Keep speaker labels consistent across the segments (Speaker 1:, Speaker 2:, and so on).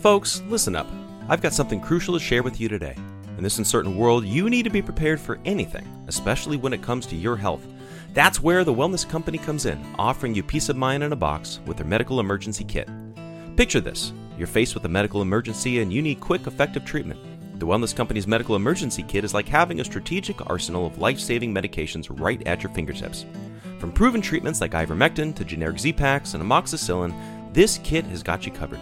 Speaker 1: Folks, listen up. I've got something crucial to share with you today. In this uncertain world, you need to be prepared for anything, especially when it comes to your health. That's where the Wellness Company comes in, offering you peace of mind in a box with their medical emergency kit. Picture this you're faced with a medical emergency and you need quick, effective treatment. The Wellness Company's medical emergency kit is like having a strategic arsenal of life saving medications right at your fingertips. From proven treatments like ivermectin to generic Z-Paks and amoxicillin, this kit has got you covered.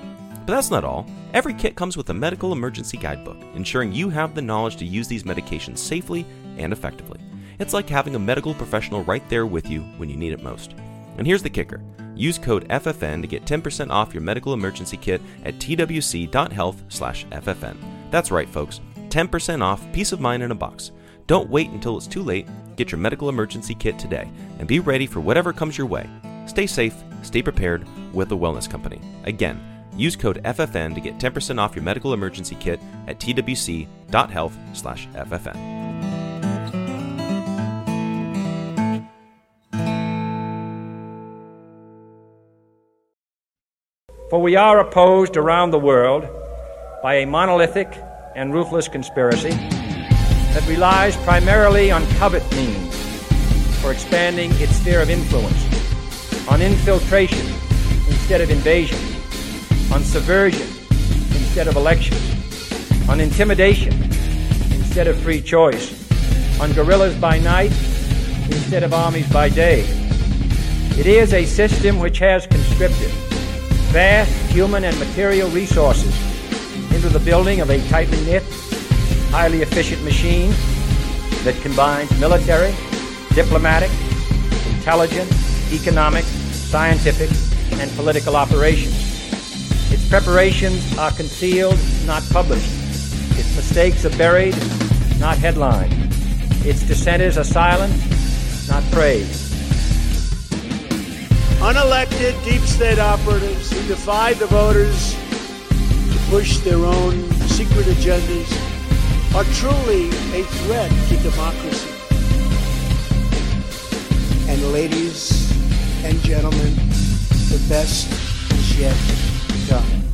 Speaker 1: But that's not all. Every kit comes with a medical emergency guidebook, ensuring you have the knowledge to use these medications safely and effectively. It's like having a medical professional right there with you when you need it most. And here's the kicker use code FFN to get 10% off your medical emergency kit at twc.health/ffn. That's right, folks. 10% off, peace of mind in a box. Don't wait until it's too late. Get your medical emergency kit today and be ready for whatever comes your way. Stay safe, stay prepared with the Wellness Company. Again, use code FFN to get 10% off your medical emergency kit at twc.health/ffn.
Speaker 2: For we are opposed around the world by a monolithic and ruthless conspiracy that relies primarily on covert means for expanding its sphere of influence, on infiltration instead of invasion, on subversion instead of election, on intimidation instead of free choice, on guerrillas by night instead of armies by day. It is a system which has conscripted vast human and material resources into the building of a tightly knit, highly efficient machine that combines military, diplomatic, intelligence, economic, scientific, and political operations. Preparations are concealed, not published. Its mistakes are buried, not headlined. Its dissenters are silent, not praised.
Speaker 3: Unelected deep state operatives who defy the voters to push their own secret agendas are truly a threat to democracy. And ladies and gentlemen, the best is yet to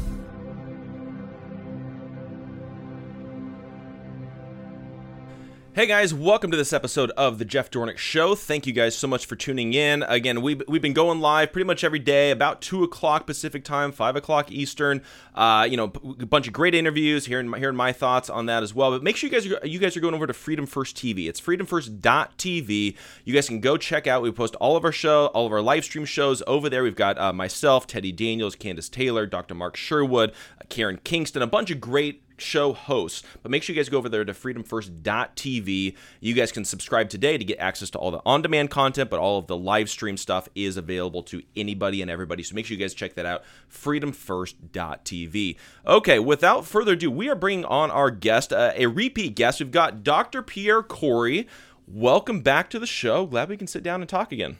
Speaker 1: Hey guys, welcome to this episode of the Jeff Dornik Show. Thank you guys so much for tuning in. Again, we've, we've been going live pretty much every day, about 2 o'clock Pacific time, 5 o'clock Eastern. Uh, you know, a bunch of great interviews, hearing hearing my thoughts on that as well. But make sure you guys are, you guys are going over to Freedom First TV. It's freedomfirst.tv. You guys can go check out. We post all of our show, all of our live stream shows over there. We've got uh, myself, Teddy Daniels, Kandiss Taylor, Dr. Mark Sherwood, uh, Karen Kingston, a bunch of great show hosts. But make sure you guys go over there to freedomfirst.tv. You guys can subscribe today to get access to all the on demand content, but all of the live stream stuff is available to anybody and everybody. So make sure you guys check that out. Freedomfirst.tv. Okay, without further ado, we are bringing on our guest, uh, a repeat guest. We've got Dr. Pierre Kory. Welcome back to the show. Glad we can sit down and talk again.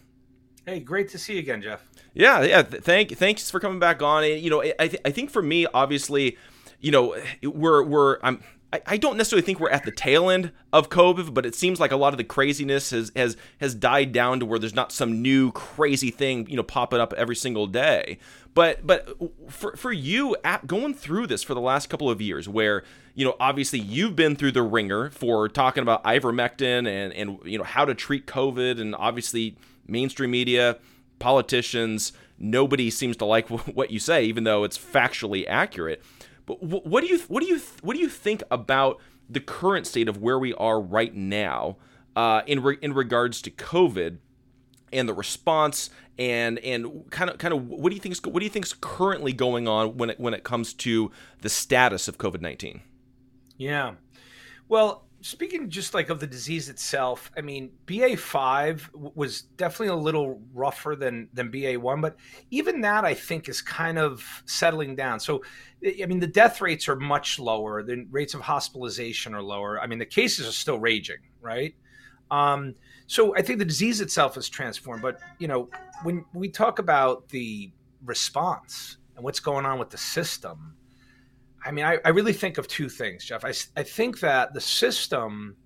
Speaker 4: Hey, great to see you again, Jeff.
Speaker 1: Yeah, yeah. Th- thank, thanks for coming back on. You know, I, th- I think for me, obviously, you know, we're we're I'm I don't necessarily think we're at the tail end of COVID, but it seems like a lot of the craziness has has has died down to where there's not some new crazy thing you know popping up every single day. But but for for you at going through this for the last couple of years, where you know obviously you've been through the wringer for talking about ivermectin and and you know how to treat COVID, and obviously mainstream media, politicians, nobody seems to like what you say, even though it's factually accurate. But what do you what do you what do you think about the current state of where we are right now uh, in re- in regards to COVID and the response and and kind of kind of what do you think what do you think is currently going on when it when it comes to the status of COVID nineteen?
Speaker 4: Yeah, well, speaking just like of the disease itself, I mean, BA five was definitely a little rougher than than BA one, but even that I think is kind of settling down. So, I mean, the death rates are much lower. The rates of hospitalization are lower. I mean, the cases are still raging, right? Um, so I think the disease itself is transformed. But you know, when we talk about the response and what's going on with the system I mean, I, I really think of two things, Jeff. I, I think that the system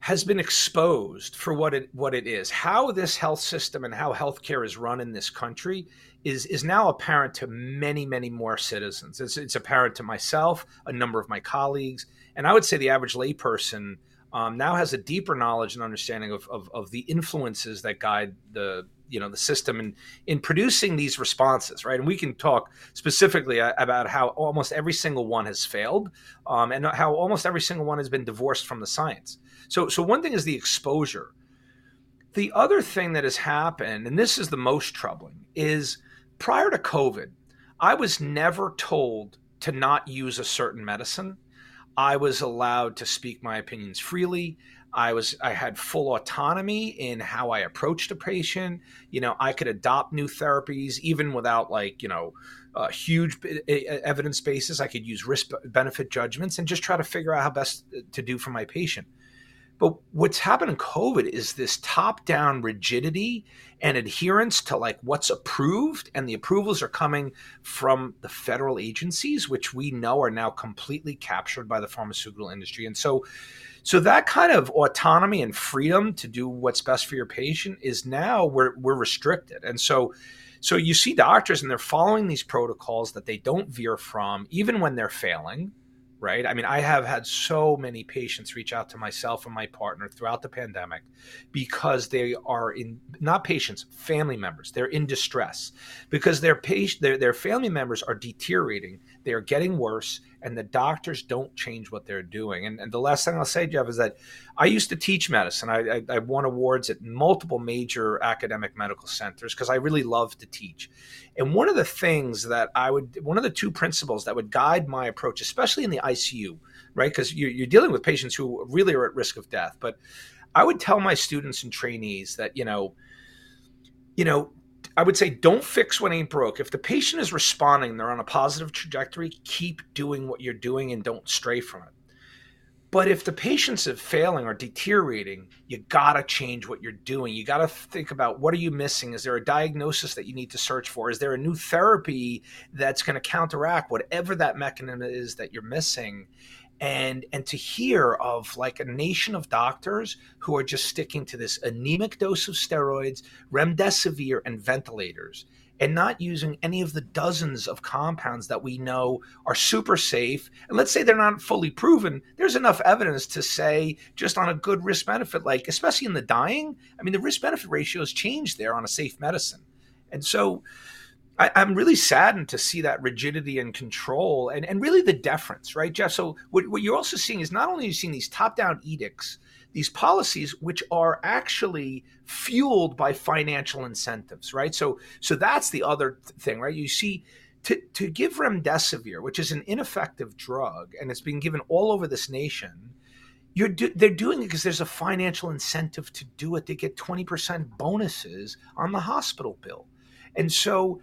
Speaker 4: has been exposed for what it what it is. How this health system and how healthcare is run in this country is is now apparent to many many more citizens. It's, it's apparent to myself, a number of my colleagues, and I would say the average layperson um, now has a deeper knowledge and understanding of, of, of the influences that guide the you know the system in in producing these responses right? And we can talk specifically about how almost every single one has failed um, and how almost every single one has been divorced from the science. So so one thing is the exposure. The other thing that has happened and this is the most troubling is prior to covid i was never told to not use a certain medicine. I was allowed to speak my opinions freely I was I had full autonomy in how I approached a patient. You know, I could adopt new therapies even without like you know uh, huge evidence bases. I could use risk benefit judgments and just try to figure out how best to do for my patient. But what's happened in COVID is this top down rigidity and adherence to like what's approved. And the approvals are coming from the federal agencies, which we know are now completely captured by the pharmaceutical industry. And so so that kind of autonomy and freedom to do what's best for your patient is now we're, we're restricted. And so so you see doctors and they're following these protocols that they don't veer from, even when they're failing right? I mean, I have had so many patients reach out to myself and my partner throughout the pandemic because they are in not patients, family members. They're in distress because their patient, their, their family members are deteriorating. They are getting worse, and the doctors don't change what they're doing. And, and the last thing I'll say, Jeff, is that I used to teach medicine. I, I, I won awards at multiple major academic medical centers because I really love to teach. And one of the things that I would, one of the two principles that would guide my approach, especially in the ICU, right? Because you're, you're dealing with patients who really are at risk of death. But I would tell my students and trainees that, you know, you know, I would say don't fix what ain't broke. If the patient is responding, they're on a positive trajectory, keep doing what you're doing and don't stray from it. But if the patients are failing or deteriorating, you gotta change what you're doing. You gotta think about what are you missing? Is there a diagnosis that you need to search for? Is there a new therapy that's to counteract whatever that mechanism is that you're missing? And and to hear of like a nation of doctors who are just sticking to this anemic dose of steroids, remdesivir, and ventilators, and not using any of the dozens of compounds that we know are super safe. And let's say they're not fully proven, there's enough evidence to say, just on a good risk benefit, like especially in the dying, I mean, the risk benefit ratio has changed there on a safe medicine. And so, I, am really saddened to see that rigidity and control and, and really the deference, right, Jeff? So what, what you're also seeing is not only are you seeing these top-down edicts, these policies which are actually fueled by financial incentives, right? So so that's the other thing, right? You see to, to give remdesivir, which is an ineffective drug, and it's being given all over this nation, you're do, they're doing it because there's a financial incentive to do it. They get 20% bonuses on the hospital bill. And so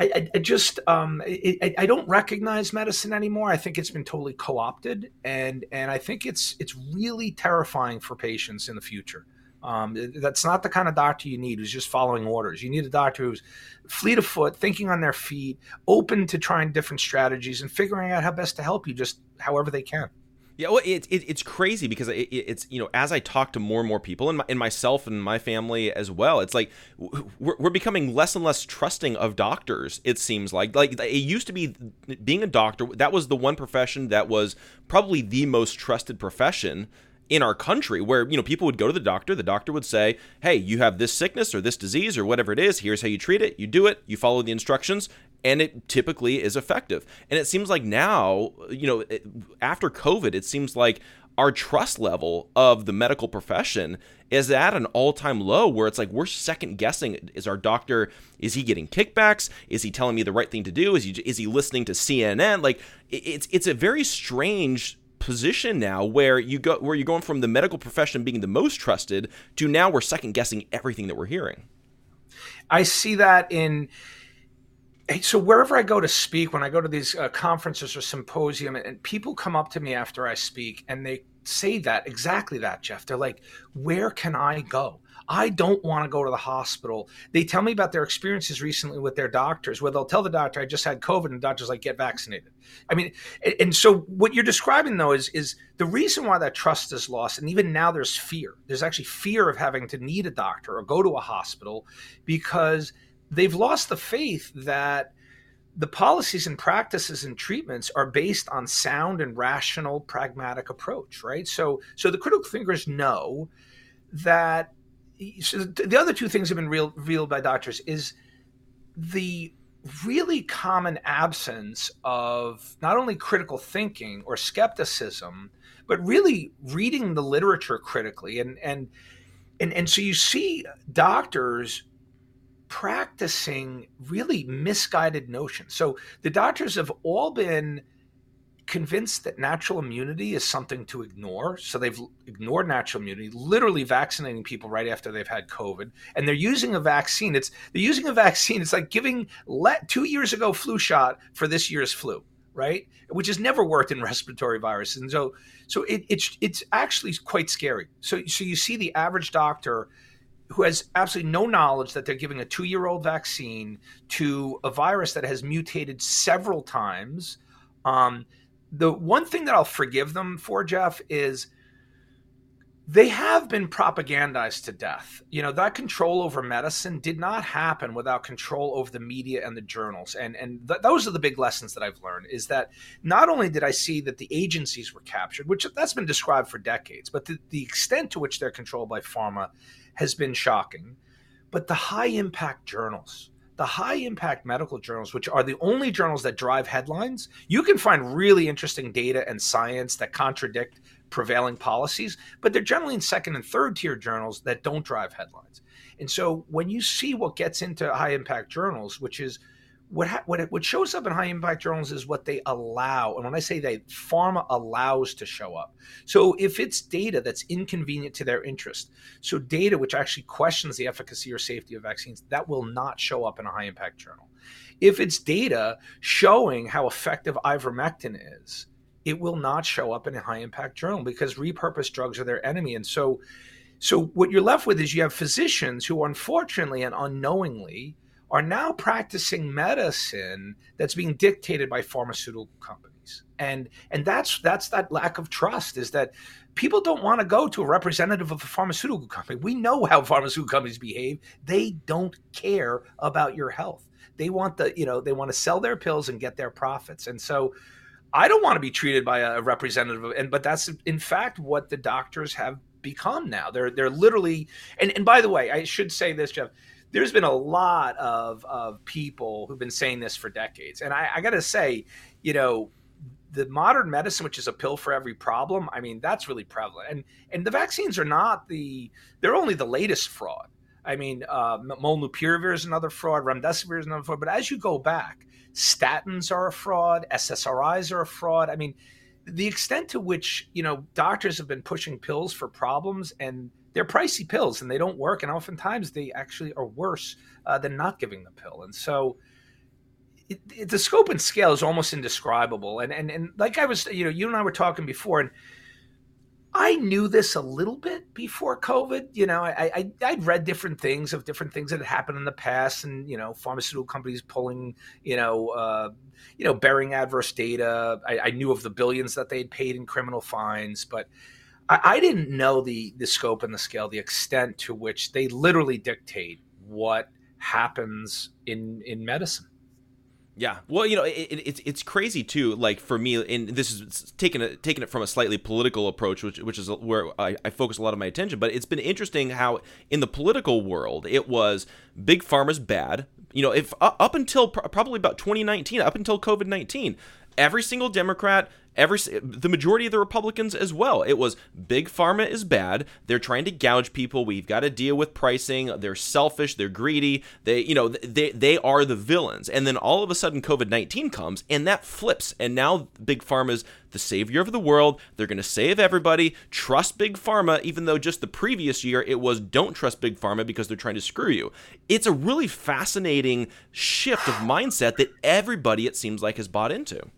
Speaker 4: I, I, just um, I, I, don't recognize medicine anymore. I think it's been totally co-opted, and and I think it's it's really terrifying for patients in the future. Um, that's not the kind of doctor you need who's just following orders. You need a doctor who's fleet of foot, thinking on their feet, open to trying different strategies, and figuring out how best to help you just however they can.
Speaker 1: Yeah, well, it, it, it's crazy because it, it's you know as I talk to more and more people and, my, and myself and my family as well, it's like we're, we're becoming less and less trusting of doctors. It seems like like it used to be being a doctor that was the one profession that was probably the most trusted profession in our country where you know people would go to the doctor the doctor would say hey you have this sickness or this disease or whatever it is here's how you treat it you do it you follow the instructions and it typically is effective. And it seems like now, you know, after COVID, it seems like our trust level of the medical profession is at an all-time low where it's like we're second guessing is our doctor is he getting kickbacks? Is he telling me the right thing to do? Is he is he listening to CNN like it's it's a very strange position now where you go where you're going from the medical profession being the most trusted to now we're second guessing everything that we're hearing
Speaker 4: i see that in so wherever I go to speak, when I go to these uh, conferences or symposium, and people come up to me after I speak, and they say that exactly that, Jeff. They're like, "Where can I go? I don't want to go to the hospital. They tell me about their experiences recently with their doctors, where they'll tell the doctor, "I just had COVID," and the doctor's like, "Get vaccinated." I mean, and so what you're describing though is is the reason why that trust is lost, and even now there's fear. There's actually fear of having to need a doctor or go to a hospital because they've lost the faith that the policies and practices and treatments are based on sound and rational pragmatic approach right so so the critical thinkers know that so the other two things have been real, revealed by doctors is the really common absence of not only critical thinking or skepticism but really reading the literature critically and and and, and so you see doctors practicing really misguided notions. So the doctors have all been convinced that natural immunity is something to ignore. So they've ignored natural immunity, literally vaccinating people right after they've had COVID. And they're using a vaccine. It's they're using a vaccine. It's like giving let two years ago flu shot for this year's flu, right? Which has never worked in respiratory viruses. And so so it, it's it's actually quite scary. So so you see the average doctor who has absolutely no knowledge that they're giving a two year old vaccine to a virus that has mutated several times. Um, the one thing that I'll forgive them for, Jeff, is they have been propagandized to death. You know, that control over medicine did not happen without control over the media and the journals. And and th- those are the big lessons that I've learned is that not only did I see that the agencies were captured, which that's been described for decades, but the, the extent to which they're controlled by pharma has been shocking. But the high impact journals, the high impact medical journals, which are the only journals that drive headlines, you can find really interesting data and science that contradict prevailing policies, but they're generally in second and third tier journals that don't drive headlines. And so when you see what gets into high impact journals, which is what ha- what what shows up in high impact journals is what they allow, and when I say that, pharma allows to show up. So if it's data that's inconvenient to their interest, so data which actually questions the efficacy or safety of vaccines, that will not show up in a high impact journal. If it's data showing how effective ivermectin is, it will not show up in a high impact journal because repurposed drugs are their enemy, and so. So what you're left with is you have physicians who unfortunately and unknowingly are now practicing medicine that's being dictated by pharmaceutical companies. And and that's that's that lack of trust is that people don't want to go to a representative of a pharmaceutical company. We know how pharmaceutical companies behave. They don't care about your health. They want the, you know, they want to sell their pills and get their profits. And so I don't want to be treated by a representative and but that's in fact what the doctors have become now. They're they're literally and, and by the way, I should say this, Jeff there's been a lot of, of people who've been saying this for decades. And I, I got to say, you know, the modern medicine, which is a pill for every problem, I mean, that's really prevalent. And, and the vaccines are not the, they're only the latest fraud. I mean, uh, molnupiravir is another fraud, remdesivir is another fraud. But as you go back, statins are a fraud, SSRIs are a fraud. I mean, the extent to which you know doctors have been pushing pills for problems and they're pricey pills and they don't work and oftentimes they actually are worse uh, than not giving the pill. And so it, it, the scope and scale is almost indescribable. And, and and like i was you know you and i were talking before and i knew this a little bit before covid. You know i, I i'd read different things of different things that had happened in the past and you know pharmaceutical companies pulling you know uh, you know bearing adverse data. I, I knew of the billions that they had paid in criminal fines but I, I didn't know the the scope and the scale, the extent to which they literally dictate what happens in in medicine.
Speaker 1: Yeah, well, you know, it, it, it's it's crazy too. Like for me, and this is taking it taking it from a slightly political approach, which which is where I, I focus a lot of my attention. But it's been interesting how in the political world it was big pharma's bad. You know, if up until probably about 2019, up until COVID 19, every single Democrat, every the majority of the Republicans as well. It was big pharma is bad. They're trying to gouge people. We've got to deal with pricing. They're selfish. They're greedy. They you know they they are the villains. And then all of a sudden COVID nineteen comes and that flips. And now big pharma's the savior of the world. They're going to save everybody. Trust big pharma, even though just the previous year it was don't trust big pharma because they're trying to screw you. It's a really fascinating shift of mindset that everybody it seems like has bought into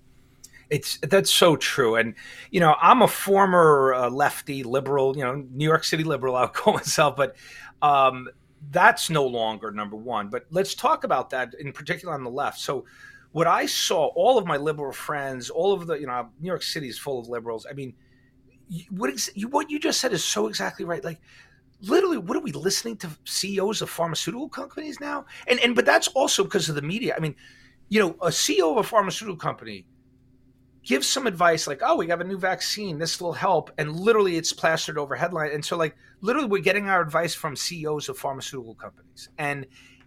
Speaker 4: it's that's so true, and you know I'm a former uh, lefty liberal, you know New York City liberal. I'll call myself, but um, that's no longer number one. But let's talk about that in particular on the left. So what I saw, all of my liberal friends, all of the you know New York City is full of liberals. I mean, what ex- you, what you just said is so exactly right. Like literally what are we listening to CEOs of pharmaceutical companies now? And and but that's also because of the media. I mean, you know, a CEO of a pharmaceutical company gives some advice like, "Oh, we have a new vaccine. This will help," and literally it's plastered over headline. And so, like, literally, we're getting our advice from CEOs of pharmaceutical companies, and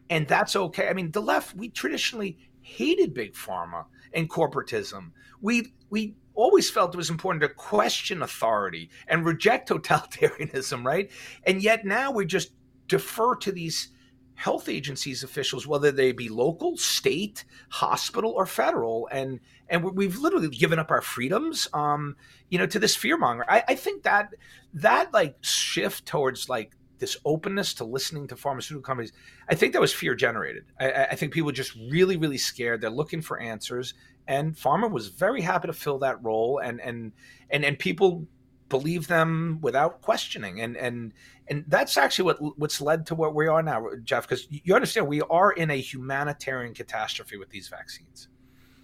Speaker 4: and that's okay. I mean, the left we traditionally hated big pharma and corporatism. We we always felt it was important to question authority and reject totalitarianism, right? And yet now we just defer to these health agencies officials, whether they be local, state, hospital, or federal, and and we've literally given up our freedoms, um, you know, to this fearmonger. I, I think that that like shift towards like this openness to listening to pharmaceutical companies, I think that was fear generated. I, I think people just really, really scared. They're looking for answers, and pharma was very happy to fill that role, and and and and people believe them without questioning, and and and that's actually what what's led to what we are now, Jeff. Because you understand, we are in a humanitarian catastrophe with these vaccines.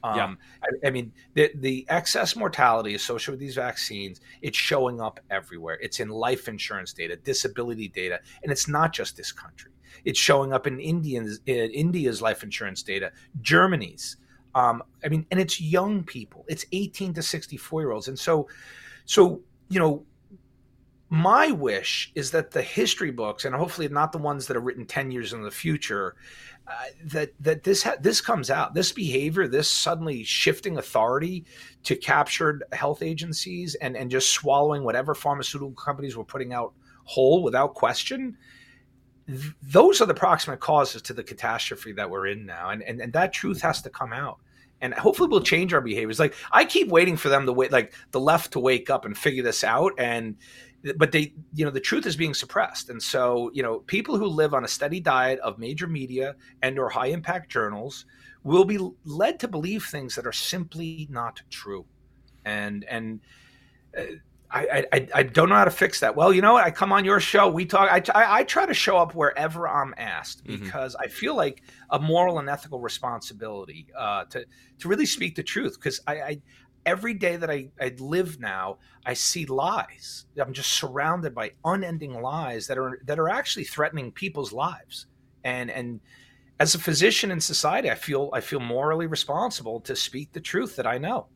Speaker 4: Um, yeah. I, I, mean, the, the excess mortality associated with these vaccines, it's showing up everywhere. It's in life insurance data, disability data, and it's not just this country. It's showing up in Indians, in India's life insurance data, Germany's. Um, I mean, and it's young people. It's 18 to 64 year olds, and so, so you know, my wish is that the history books, and hopefully not the ones that are written 10 years in the future, uh, that that this ha- this comes out, this behavior, this suddenly shifting authority to captured health agencies and and just swallowing whatever pharmaceutical companies were putting out whole without question. Those are the proximate causes to the catastrophe that we're in now, and and, and that truth has to come out and hopefully we'll change our behaviors. Like I keep waiting for them to wait, like the left to wake up and figure this out. And but they, you know, the truth is being suppressed, and so you know, people who live on a steady diet of major media and or high impact journals will be led to believe things that are simply not true, and and. Uh, I, I, I don't know how to fix that. Well, you know what? I come on your show. We talk. I, I, I try to show up wherever I'm asked mm-hmm. because mm-hmm. I feel like a moral and ethical responsibility uh, to to really speak the truth. Because I, I every day that I, I live now, I see lies. I'm just surrounded by unending lies that are that are actually threatening people's lives. And and as a physician in society, I feel I feel morally responsible to speak the truth that I know.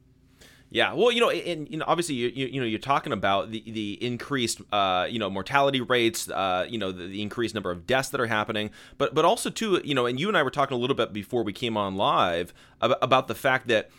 Speaker 1: Yeah, well, you know, and you know, obviously, you, you, know, you're talking about the the increased, uh, you know, mortality rates, uh, you know, the, the, increased number of deaths that are happening, but but also too, you know, and you and I were talking a little bit before we came on live about, about the fact that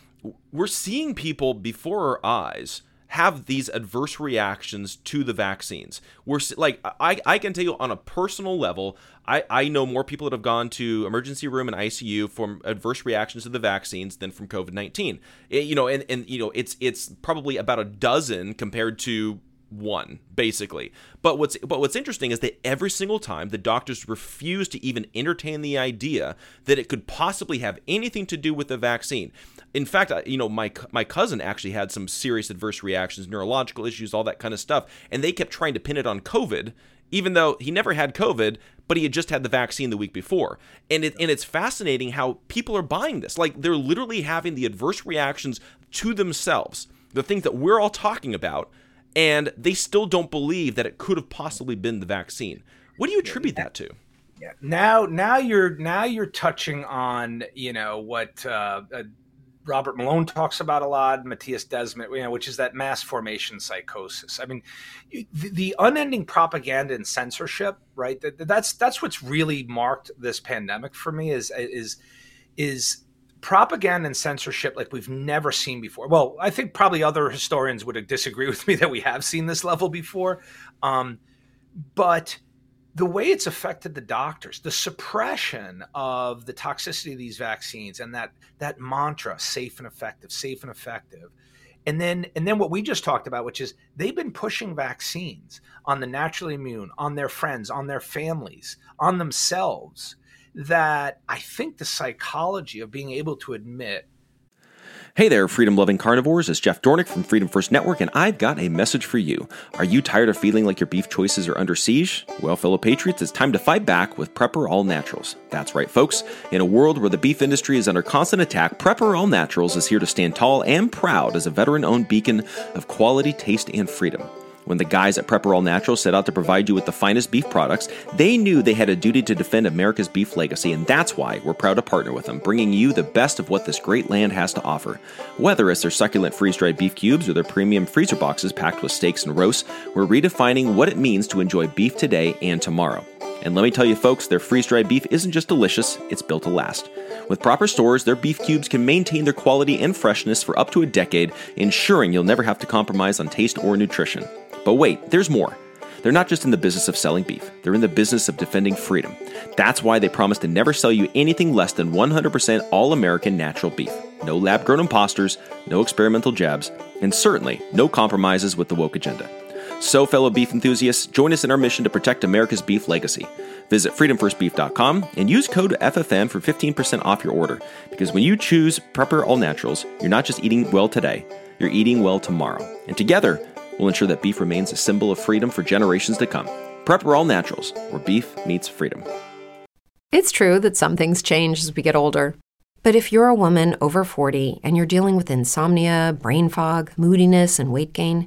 Speaker 1: we're seeing people before our eyes have these adverse reactions to the vaccines. We're like I, I can tell you on a personal level, I, I know more people that have gone to emergency room and ICU from adverse reactions to the vaccines than from COVID nineteen. Eh, you know, and, and you know it's it's probably about a dozen compared to one basically. But what's but what's interesting is that every single time the doctors refuse to even entertain the idea that it could possibly have anything to do with the vaccine. In fact you know my my cousin actually had some serious adverse reactions neurological issues all that kind of stuff and they kept trying to pin it on covid even though he never had covid but he had just had the vaccine the week before. And it and it's fascinating how people are buying this. Like they're literally having the adverse reactions to themselves. The things that we're all talking about and they still don't believe that it could have possibly been the vaccine. What do you attribute that to?
Speaker 4: Yeah. Now, now you're now you're touching on you know what uh, uh, Robert Malone talks about a lot, Mattias Desmet, you know, which is that mass formation psychosis. I mean, the, the unending propaganda and censorship, right? That, that's that's what's really marked this pandemic for me is is is propaganda and censorship like we've never seen before. Well, I think probably other historians would disagree with me that we have seen this level before. Um, but the way it's affected the doctors, the suppression of the toxicity of these vaccines and that that mantra, safe and effective, safe and effective. And then and then what we just talked about, which is they've been pushing vaccines on the naturally immune, on their friends, on their families, on themselves that I think the psychology of being able to admit
Speaker 1: Hey there, freedom loving carnivores. It's Jeff Dornik from Freedom First Network, and I've got a message for you. Are you tired of feeling like your beef choices are under siege? Well, fellow patriots, it's time to fight back with Prepper All Naturals. That's right, folks. In a world where the beef industry is under constant attack, Prepper All Naturals is here to stand tall and proud as a veteran owned beacon of quality, taste, and freedom. When the guys at Prepper All Natural set out to provide you with the finest beef products, they knew they had a duty to defend America's beef legacy, and that's why we're proud to partner with them, bringing you the best of what this great land has to offer. Whether it's their succulent freeze dried beef cubes or their premium freezer boxes packed with steaks and roasts, we're redefining what it means to enjoy beef today and tomorrow. And let me tell you, folks, their freeze dried beef isn't just delicious, it's built to last. With proper stores, their beef cubes can maintain their quality and freshness for up to a decade, ensuring you'll never have to compromise on taste or nutrition. But wait, there's more. They're not just in the business of selling beef, they're in the business of defending freedom. That's why they promise to never sell you anything less than 100% all American natural beef. No lab grown imposters, no experimental jabs, and certainly no compromises with the woke agenda. So, fellow beef enthusiasts, join us in our mission to protect America's beef legacy. Visit freedomfirstbeef.com and use code FFN for 15% off your order. Because when you choose Prepper All Naturals, you're not just eating well today, you're eating well tomorrow. And together, we'll ensure that beef remains a symbol of freedom for generations to come. Prepper All Naturals, where beef meets freedom.
Speaker 5: It's true that some things change as we get older. But if you're a woman over 40 and you're dealing with insomnia, brain fog, moodiness, and weight gain,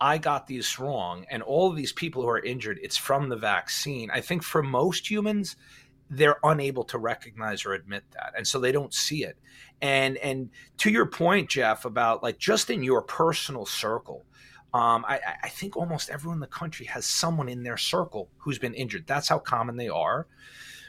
Speaker 4: I got these wrong, and all these people who are injured, it's from the vaccine. I think for most humans, they're unable to recognize or admit that, and so they don't see it. And and to your point, Jeff, about like just in your personal circle, um, I, I think almost everyone in the country has someone in their circle who's been injured. That's how common they are.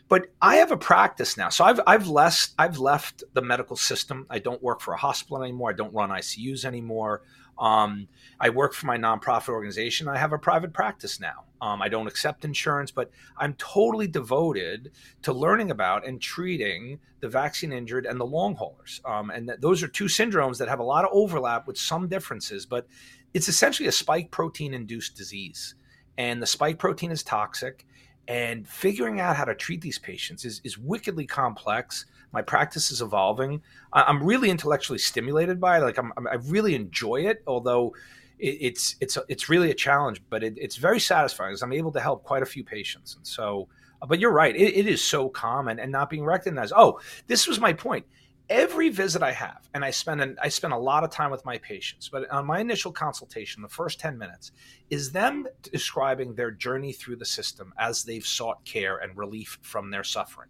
Speaker 4: But I have a practice now. So I've I've left I've left the medical system. I don't work for a hospital anymore. I don't run ICUs anymore. Um, I work for my nonprofit organization. I have a private practice now. Um, I don't accept insurance, but I'm totally devoted to learning about and treating the vaccine injured and the long haulers. Um, and th- those are two syndromes that have a lot of overlap with some differences, but it's essentially a spike protein induced disease. And the spike protein is toxic and figuring out how to treat these patients is, is wickedly complex my practice is evolving. I'm really intellectually stimulated by it. Like I'm, i really enjoy it although it, it's it's it's really a challenge but it, it's very satisfying because i'm able to help quite a few patients. And so uh, but you're right. It, it is so common and not being recognized. Oh this was my point. Every visit I have, and I spend an, I spend a lot of time with my patients, but on my initial consultation, the first 10 minutes is them describing their journey through the system as they've sought care and relief from their suffering.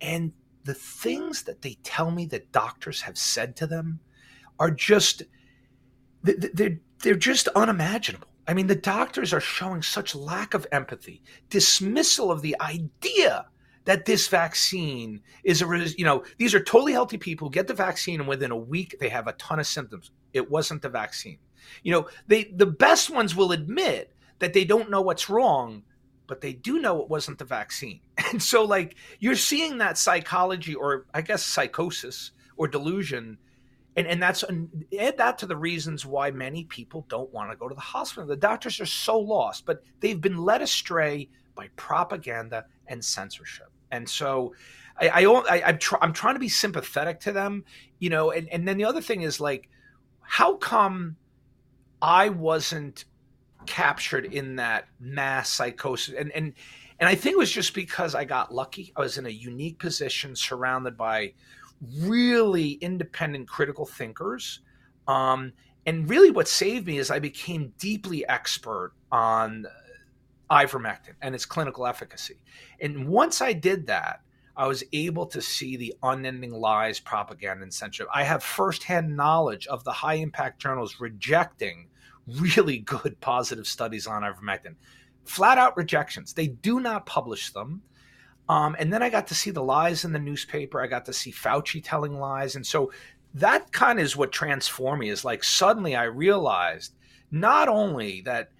Speaker 4: And the things that they tell me that doctors have said to them are just they're, they're just unimaginable. I mean, the doctors are showing such lack of empathy, dismissal of the idea that this vaccine is a you know these are totally healthy people get the vaccine and within a week they have a ton of symptoms it wasn't the vaccine you know they the best ones will admit that they don't know what's wrong but they do know it wasn't the vaccine and so like you're seeing that psychology or i guess psychosis or delusion and and that's add that to the reasons why many people don't want to go to the hospital the doctors are so lost but they've been led astray by propaganda and censorship and so I, I, am try, I'm trying to be sympathetic to them, you know. And and then the other thing is like, how come I wasn't captured in that mass psychosis? And and and I think it was just because I got lucky. I was in a unique position, surrounded by really independent, critical thinkers. Um, and really, what saved me is I became deeply expert on ivermectin and its clinical efficacy. And once I did that, I was able to see the unending lies, propaganda, and censorship. I have firsthand knowledge of the high impact journals rejecting really good positive studies on ivermectin. Flat out rejections. They do not publish them. Um, and then I got to see the lies in the newspaper. I got to see Fauci telling lies. And so that kind of is what transformed me is like suddenly I realized not only that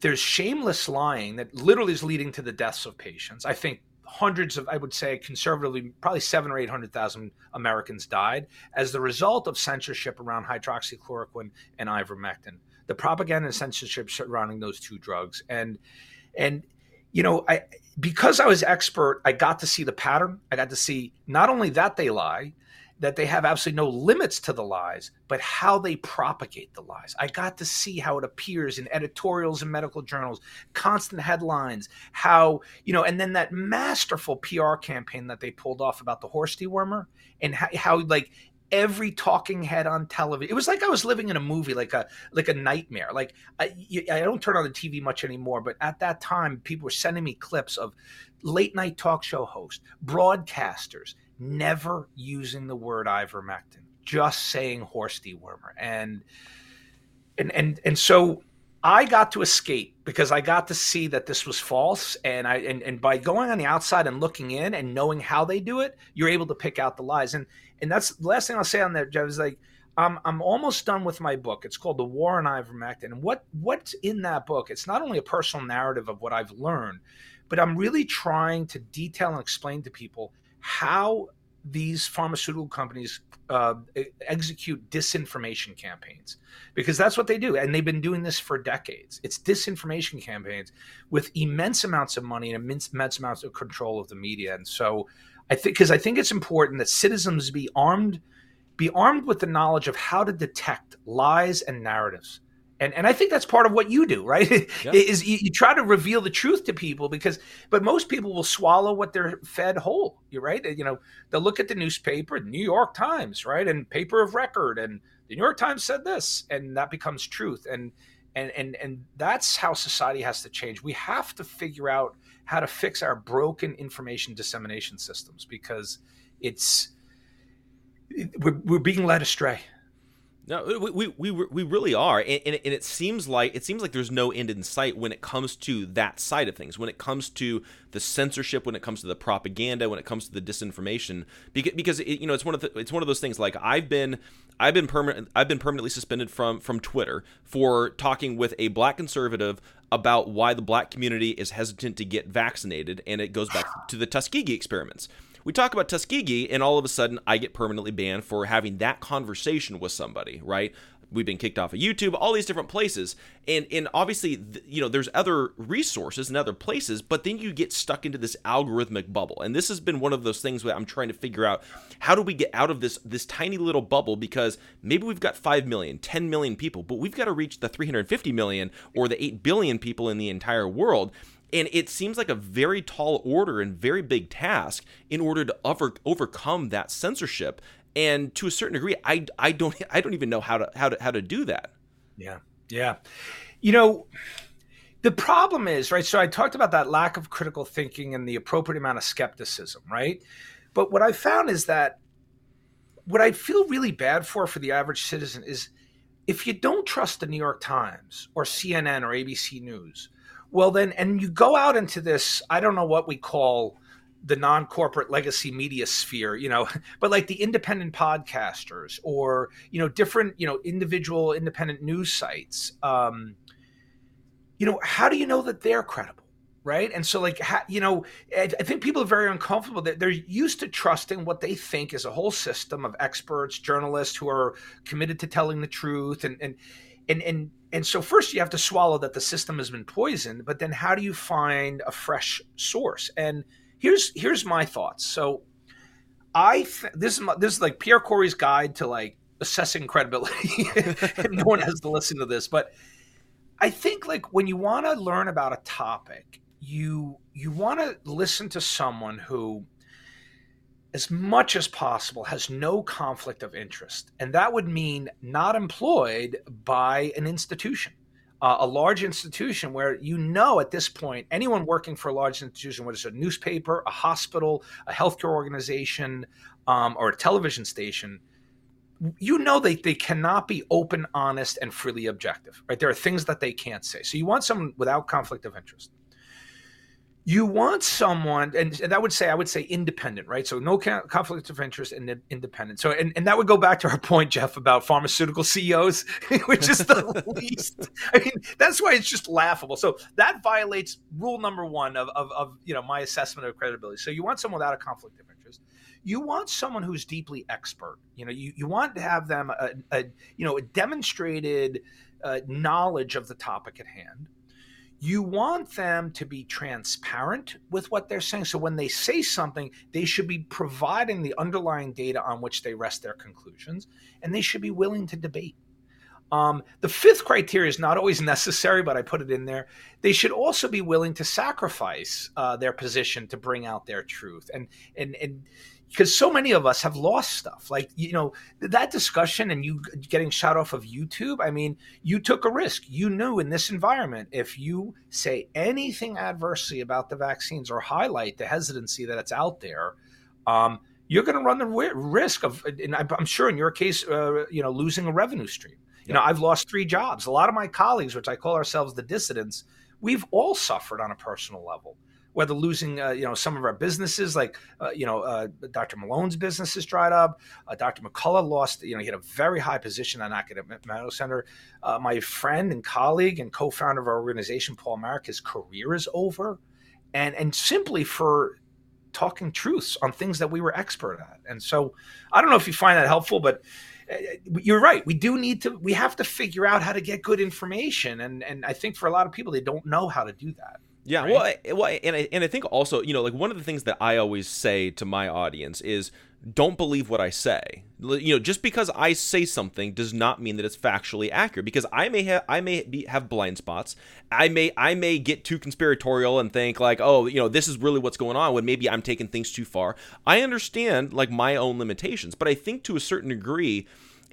Speaker 4: there's shameless lying that literally is leading to the deaths of patients. I think hundreds of, I would say conservatively, probably seven or 800,000 Americans died as the result of censorship around hydroxychloroquine and ivermectin. The propaganda and censorship surrounding those two drugs. And, and, you know, I, because I was expert, I got to see the pattern. I got to see not only that they lie, that they have absolutely no limits to the lies, but how they propagate the lies. I got to see how it appears in editorials and medical journals, constant headlines, how, you know, and then that masterful PR campaign that they pulled off about the horse dewormer and how, how like every talking head on television. It was like I was living in a movie, like a like a nightmare. Like I, I don't turn on the TV much anymore, but at that time, people were sending me clips of late night talk show hosts, broadcasters, never using the word ivermectin, just saying horse dewormer. And and and and so I got to escape because I got to see that this was false. And I and, and by going on the outside and looking in and knowing how they do it, you're able to pick out the lies. And and that's the last thing I'll say on that, Jeff, is like I'm I'm almost done with my book. It's called The War on Ivermectin. And what what's in that book? It's not only a personal narrative of what I've learned, but I'm really trying to detail and explain to people how these pharmaceutical companies uh, execute disinformation campaigns because that's what they do and they've been doing this for decades. It's disinformation campaigns with immense amounts of money and immense, immense amounts of control of the media and so i think because i think it's important that citizens be armed be armed with the knowledge of how to detect lies and narratives and and I think that's part of what you do, right? Yeah. Is you, you, try to reveal the truth to people because, but most people will swallow what they're fed whole. You're right. You know, they'll look at the newspaper, the New York Times, right, and paper of record, and the New York Times said this, and that becomes truth. And and and and that's how society has to change. We have to figure out how to fix our broken information dissemination systems because it's we're, we're being led astray
Speaker 1: no, we, we, we, we really are, and, and, it seems like it seems like there's no end in sight when it comes to that side of things. When it comes to the censorship, when it comes to the propaganda, when it comes to the disinformation, because, because it, you know it's one of the, it's one of those things. Like I've been I've been permanent I've been permanently suspended from from Twitter for talking with a black conservative about why the black community is hesitant to get vaccinated, and it goes back to the Tuskegee experiments we talk about Tuskegee, and all of a sudden I get permanently banned for having that conversation with somebody, right? We've been kicked off of YouTube, all these different places, and and obviously, you know, there's other resources and other places, but then you get stuck into this algorithmic bubble, and this has been one of those things where I'm trying to figure out how do we get out of this this tiny little bubble? Because maybe we've got 5 million, 10 million people, but we've got to reach the 350 million or the 8 billion people in the entire world, and it seems like a very tall order and very big task in order to over, overcome that censorship. And to a certain degree, I, I don't I don't even know how to how to how to do that.
Speaker 4: Yeah, yeah. You know, the problem is right. So I talked about that lack of critical thinking and the appropriate amount of skepticism, right? But what I found is that what I feel really bad for for the average citizen is if you don't trust the New York Times or CNN or ABC News well, then, and you go out into this, I don't know what we call the non-corporate legacy media sphere you know but like the independent podcasters or you know different you know individual independent news sites um you know how do you know that they're credible right? And so like you know I, I think people are very uncomfortable that they're used to trusting what they think is a whole system of experts journalists who are committed to telling the truth and and and and and so first you have to swallow that the system has been poisoned but then how do you find a fresh source? And here's here's my thoughts. So i th- this is my, this is like pierre kory's guide to like assessing credibility. No one has to listen to this but i think like when you want to learn about a topic you you want to listen to someone who as much as possible has no conflict of interest and that would mean not employed by an institution uh, a large institution where you know at this point anyone working for a large institution, whether it's a newspaper, a hospital, a healthcare organization, um, or a television station, you know they, they cannot be open, honest, and freely objective, right? There are things that they can't say. So you want someone without conflict of interest you want someone and, and, that would say i would say independent right? So no conflict of interest and independent. So and, and that would go back to our point jeff about pharmaceutical ceos which is the least. I mean that's why it's just laughable. So that violates rule number one of, of, of you know my assessment of credibility. So you want someone without a conflict of interest. You want someone who's deeply expert. You know you, you want to have them a, a you know a demonstrated uh, knowledge of the topic at hand you want them to be transparent with what they're saying. So when they say something, they should be providing the underlying data on which they rest their conclusions, and they should be willing to debate. Um, the fifth criteria is not always necessary, but I put it in there. They should also be willing to sacrifice uh, their position to bring out their truth. And and and because so many of us have lost stuff. Like you know that discussion and you getting shot off of youtube i mean you took a risk. You knew in this environment if you say anything adversely about the vaccines or highlight the hesitancy that it's out there um, you're going to run the risk of and i'm sure in your case uh, you know losing a revenue stream. You know i've lost three jobs. A lot of my colleagues which i call ourselves the dissidents we've all suffered on a personal level whether losing uh, you know some of our businesses like uh, you know uh, Dr. Malone's business has dried up. Uh, Dr. McCullough lost you know he had a very high position at academic medical center. Uh, my friend and colleague and co-founder of our organization, Paul Marik, his career is over, and and simply for talking truths on things that we were expert at. And so I don't know if you find that helpful, but uh, you're right. We do need to. We have to figure out how to get good information, and and I think for a lot of people, they don't know how to do that.
Speaker 1: Yeah, right? well, I, well, and I, and I think also, you know, like one of the things that I always say to my audience is don't believe what I say. You know, just because I say something does not mean that it's factually accurate. Because I may have I may be, have blind spots. I may I may get too conspiratorial and think like, oh, you know, this is really what's going on when maybe I'm taking things too far. I understand like my own limitations, but I think to a certain degree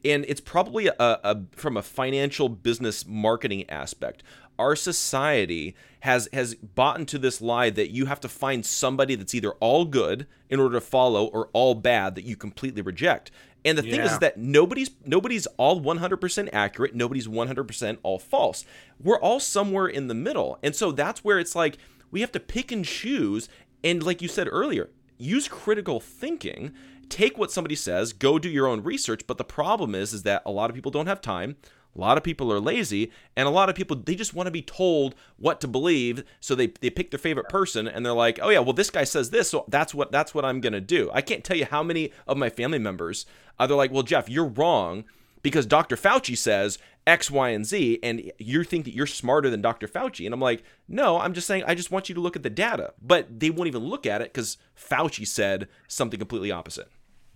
Speaker 1: and it's probably a, a, from a financial business marketing aspect our society has has bought into this lie that you have to find somebody that's either all good in order to follow or all bad that you completely reject. And the yeah. thing is that nobody's nobody's all 100% accurate, nobody's 100% all false. We're all somewhere in the middle. And so that's where it's like we have to pick and choose and like you said earlier, use critical thinking take what somebody says, go do your own research. But the problem is, is that a lot of people don't have time. A lot of people are lazy, and a lot of people they just want to be told what to believe, so they they pick their favorite person and they're like, "Oh yeah, well this guy says this, so that's what that's what I'm to do." I can't tell you how many of my family members are they're like, "Well, Jeff, you're wrong because Dr. Fauci says X, Y, and Z, and you think that you're smarter than Dr. Fauci." And I'm like, "No, I'm just saying I just want you to look at the data." But they won't even look at it cuz Fauci said something completely opposite.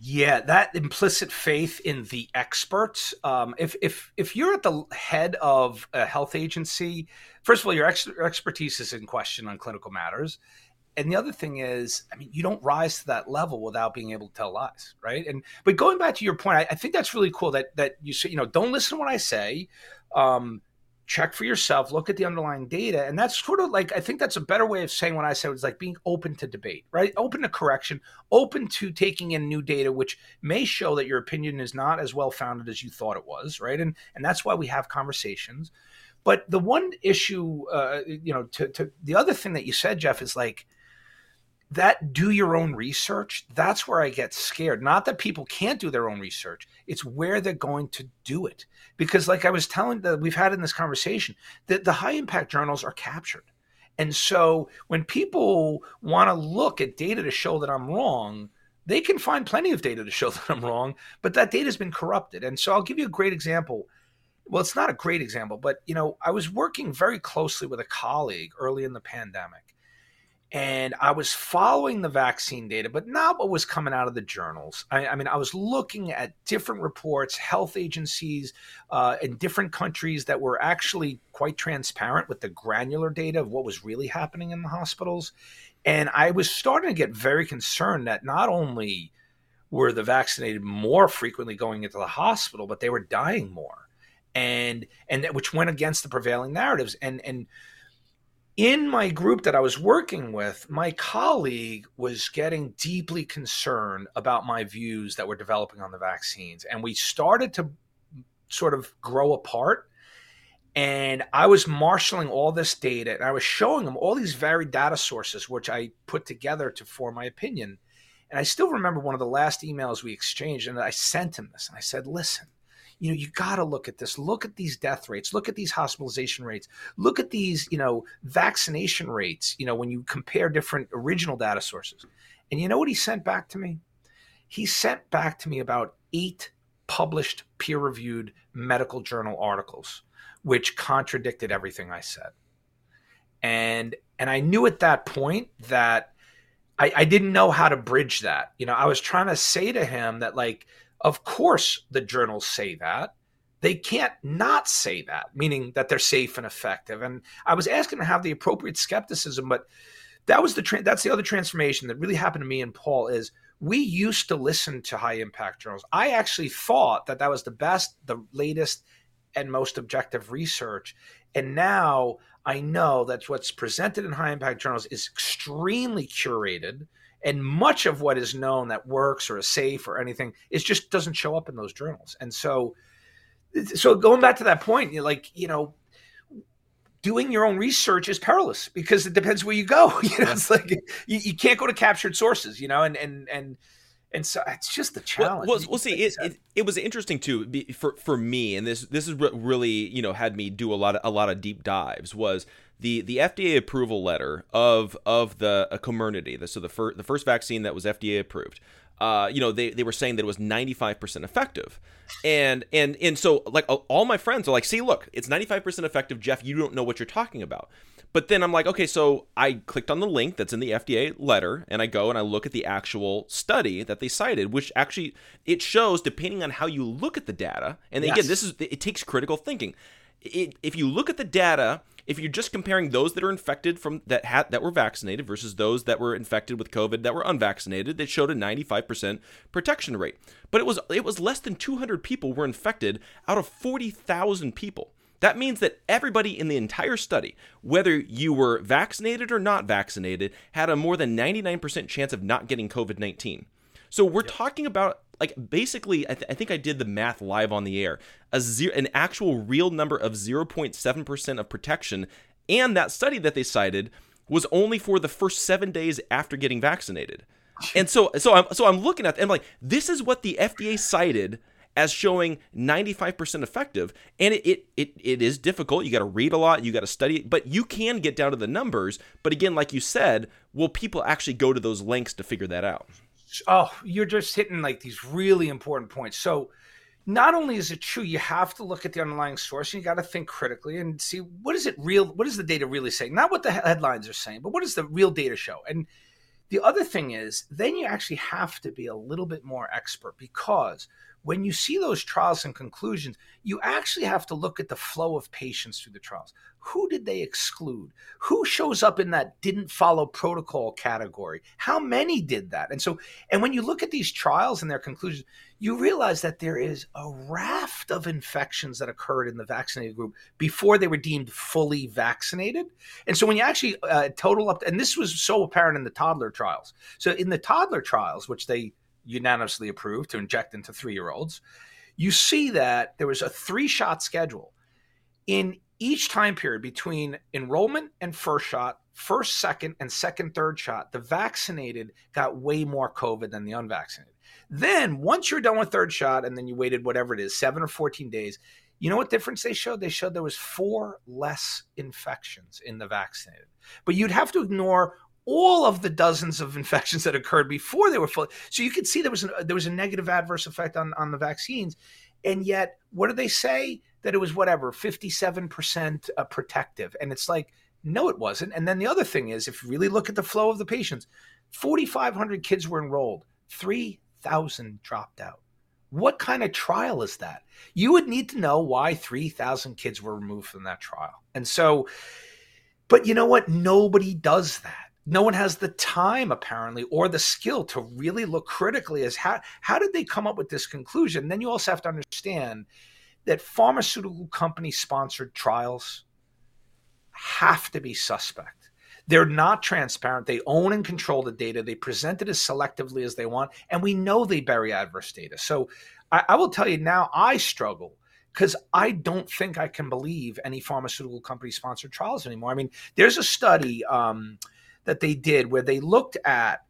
Speaker 4: Yeah, that implicit faith in the experts. Um, if if if you're at the head of a health agency, first of all, your ex- expertise is in question on clinical matters, and the other thing is, I mean, you don't rise to that level without being able to tell lies, right? And but going back to your point, I, I think that's really cool that that you say, you know, don't listen to what I say. Um, check for yourself, look at the underlying data. And that's sort of like, I think that's a better way of saying what I said was like being open to debate, right? Open to correction, open to taking in new data, which may show that your opinion is not as well founded as you thought it was, right? And, and that's why we have conversations. But the one issue, uh, you know, to, to the other thing that you said, Jeff, is like, that do your own research, that's where I get scared. Not that people can't do their own research, it's where they're going to do it. Because, like I was telling that we've had in this conversation, that the high impact journals are captured. And so when people want to look at data to show that I'm wrong, they can find plenty of data to show that I'm wrong, but that data has been corrupted. And so I'll give you a great example. Well, it's not a great example, but you know, I was working very closely with a colleague early in the pandemic and I was following the vaccine data, but not what was coming out of the journals. I, I mean, I was looking at different reports, health agencies uh, in different countries that were actually quite transparent with the granular data of what was really happening in the hospitals. And I was starting to get very concerned that not only were the vaccinated more frequently going into the hospital, but they were dying more. and and which went against the prevailing narratives. And and in my group that I was working with, my colleague was getting deeply concerned about my views that were developing on the vaccines, and we started to sort of grow apart. And I was marshaling all this data and I was showing him all these varied data sources, which I put together to form my opinion. And I still remember one of the last emails we exchanged, and I sent him this. And I said, Listen, you know, you got to look at this. Look at these death rates. Look at these hospitalization rates. Look at these, you know, vaccination rates, you know, when you compare different original data sources. And you know what he sent back to me? He sent back to me about eight published peer reviewed medical journal articles, which contradicted everything I said. And and I knew at that point that I, I didn't know how to bridge that. You know, I was trying to say to him that, like, of course the journals say that. They can't not say that, meaning that they're safe and effective. And I was asking to have the appropriate skepticism, but that was the tra- that's the other transformation that really happened to me and Paul is we used to listen to high impact journals. I actually thought that that was the best, the latest, and most objective research. And now I know that what's presented in high impact journals is extremely curated. And much of what is known that works or is safe or anything is just doesn't show up in those journals. And so, so going back to that point, you're like, you know, doing your own research is perilous because it depends where you go. You know, it's like you, you can't go to captured sources, you know, and, and, and, and so it's just the challenge.
Speaker 1: Well, well, well see, it, it, it, was interesting too for for me, and this this is what really you know had me do a lot of a lot of deep dives. Was the the FDA approval letter of of the uh, Comirnaty, so the first the first vaccine that was FDA approved. Uh, you know, they, they were saying that it was 95% effective. And and and so like all my friends are like, "See, look, it's 95% effective, Jeff. You don't know what you're talking about." But then I'm like, okay, so I clicked on the link that's in the FDA letter and I go and I look at the actual study that they cited, which actually it shows depending on how you look at the data. And yes. again, this is it takes critical thinking. It, if you look at the data, if you're just comparing those that are infected from that had that were vaccinated versus those that were infected with COVID that were unvaccinated, they showed a 95% protection rate. But it was it was less than 200 people were infected out of 40,000 people. That means that everybody in the entire study, whether you were vaccinated or not vaccinated, had a more than 99% chance of not getting COVID 19. So we're yep. talking about like basically, I, th- I, think I did the math live on the air. A zero, an actual real number of 0.7% of protection, and that study that they cited was only for the first seven days after getting vaccinated. And so, so I'm so I'm looking at, and I'm like, this is what the FDA cited as showing 95% effective. And it, it, it, it is difficult. You got to read a lot, you got to study it, but you can get down to the numbers. But again, like you said, will people actually go to those lengths to figure that out?
Speaker 4: Oh, you're just hitting like these really important points. So, not only is it true, you have to look at the underlying source and you got to think critically and see what is it real, what is the data really saying? Not what the headlines are saying, but what does the real data show? And the other thing is, then you actually have to be a little bit more expert because when you see those trials and conclusions, you actually have to look at the flow of patients through the trials. Who did they exclude? Who shows up in that didn't follow protocol category? How many did that? And so, and when you look at these trials and their conclusions, you realize that there is a raft of infections that occurred in the vaccinated group before they were deemed fully vaccinated. And so, when you actually uh, total up, and this was so apparent in the toddler trials. So, in the toddler trials, which they unanimously approved to inject into three year olds, you see that there was a three shot schedule. In each time period between enrollment and first shot, first, second, and second, third shot, the vaccinated got way more COVID than the unvaccinated. Then, once you're done with third shot, and then you waited whatever it is, seven or 14 days, you know what difference they showed? They showed there was four less infections in the vaccinated. But you'd have to ignore all of the dozens of infections that occurred before they were fully. So you could see there was a, there was a negative adverse effect on on the vaccines, and yet what do they say that it was whatever fifty seven percent uh, protective, and it's like no, it wasn't. And then the other thing is, if you really look at the flow of the patients, forty five hundred kids were enrolled, three thousand dropped out. What kind of trial is that? You would need to know why 3,000 kids were removed from that trial. And so, but you know what? Nobody does that no one has the time apparently or the skill to really look critically as how how did they come up with this conclusion then you also have to understand that pharmaceutical company sponsored trials have to be suspect. They're not transparent. They own and control the data. They present it as selectively as they want. And we know they bury adverse data. So I, I will tell you now, I struggle because I don't think I can believe any pharmaceutical company sponsored trials anymore. I mean, there's a study um, that they did where they looked at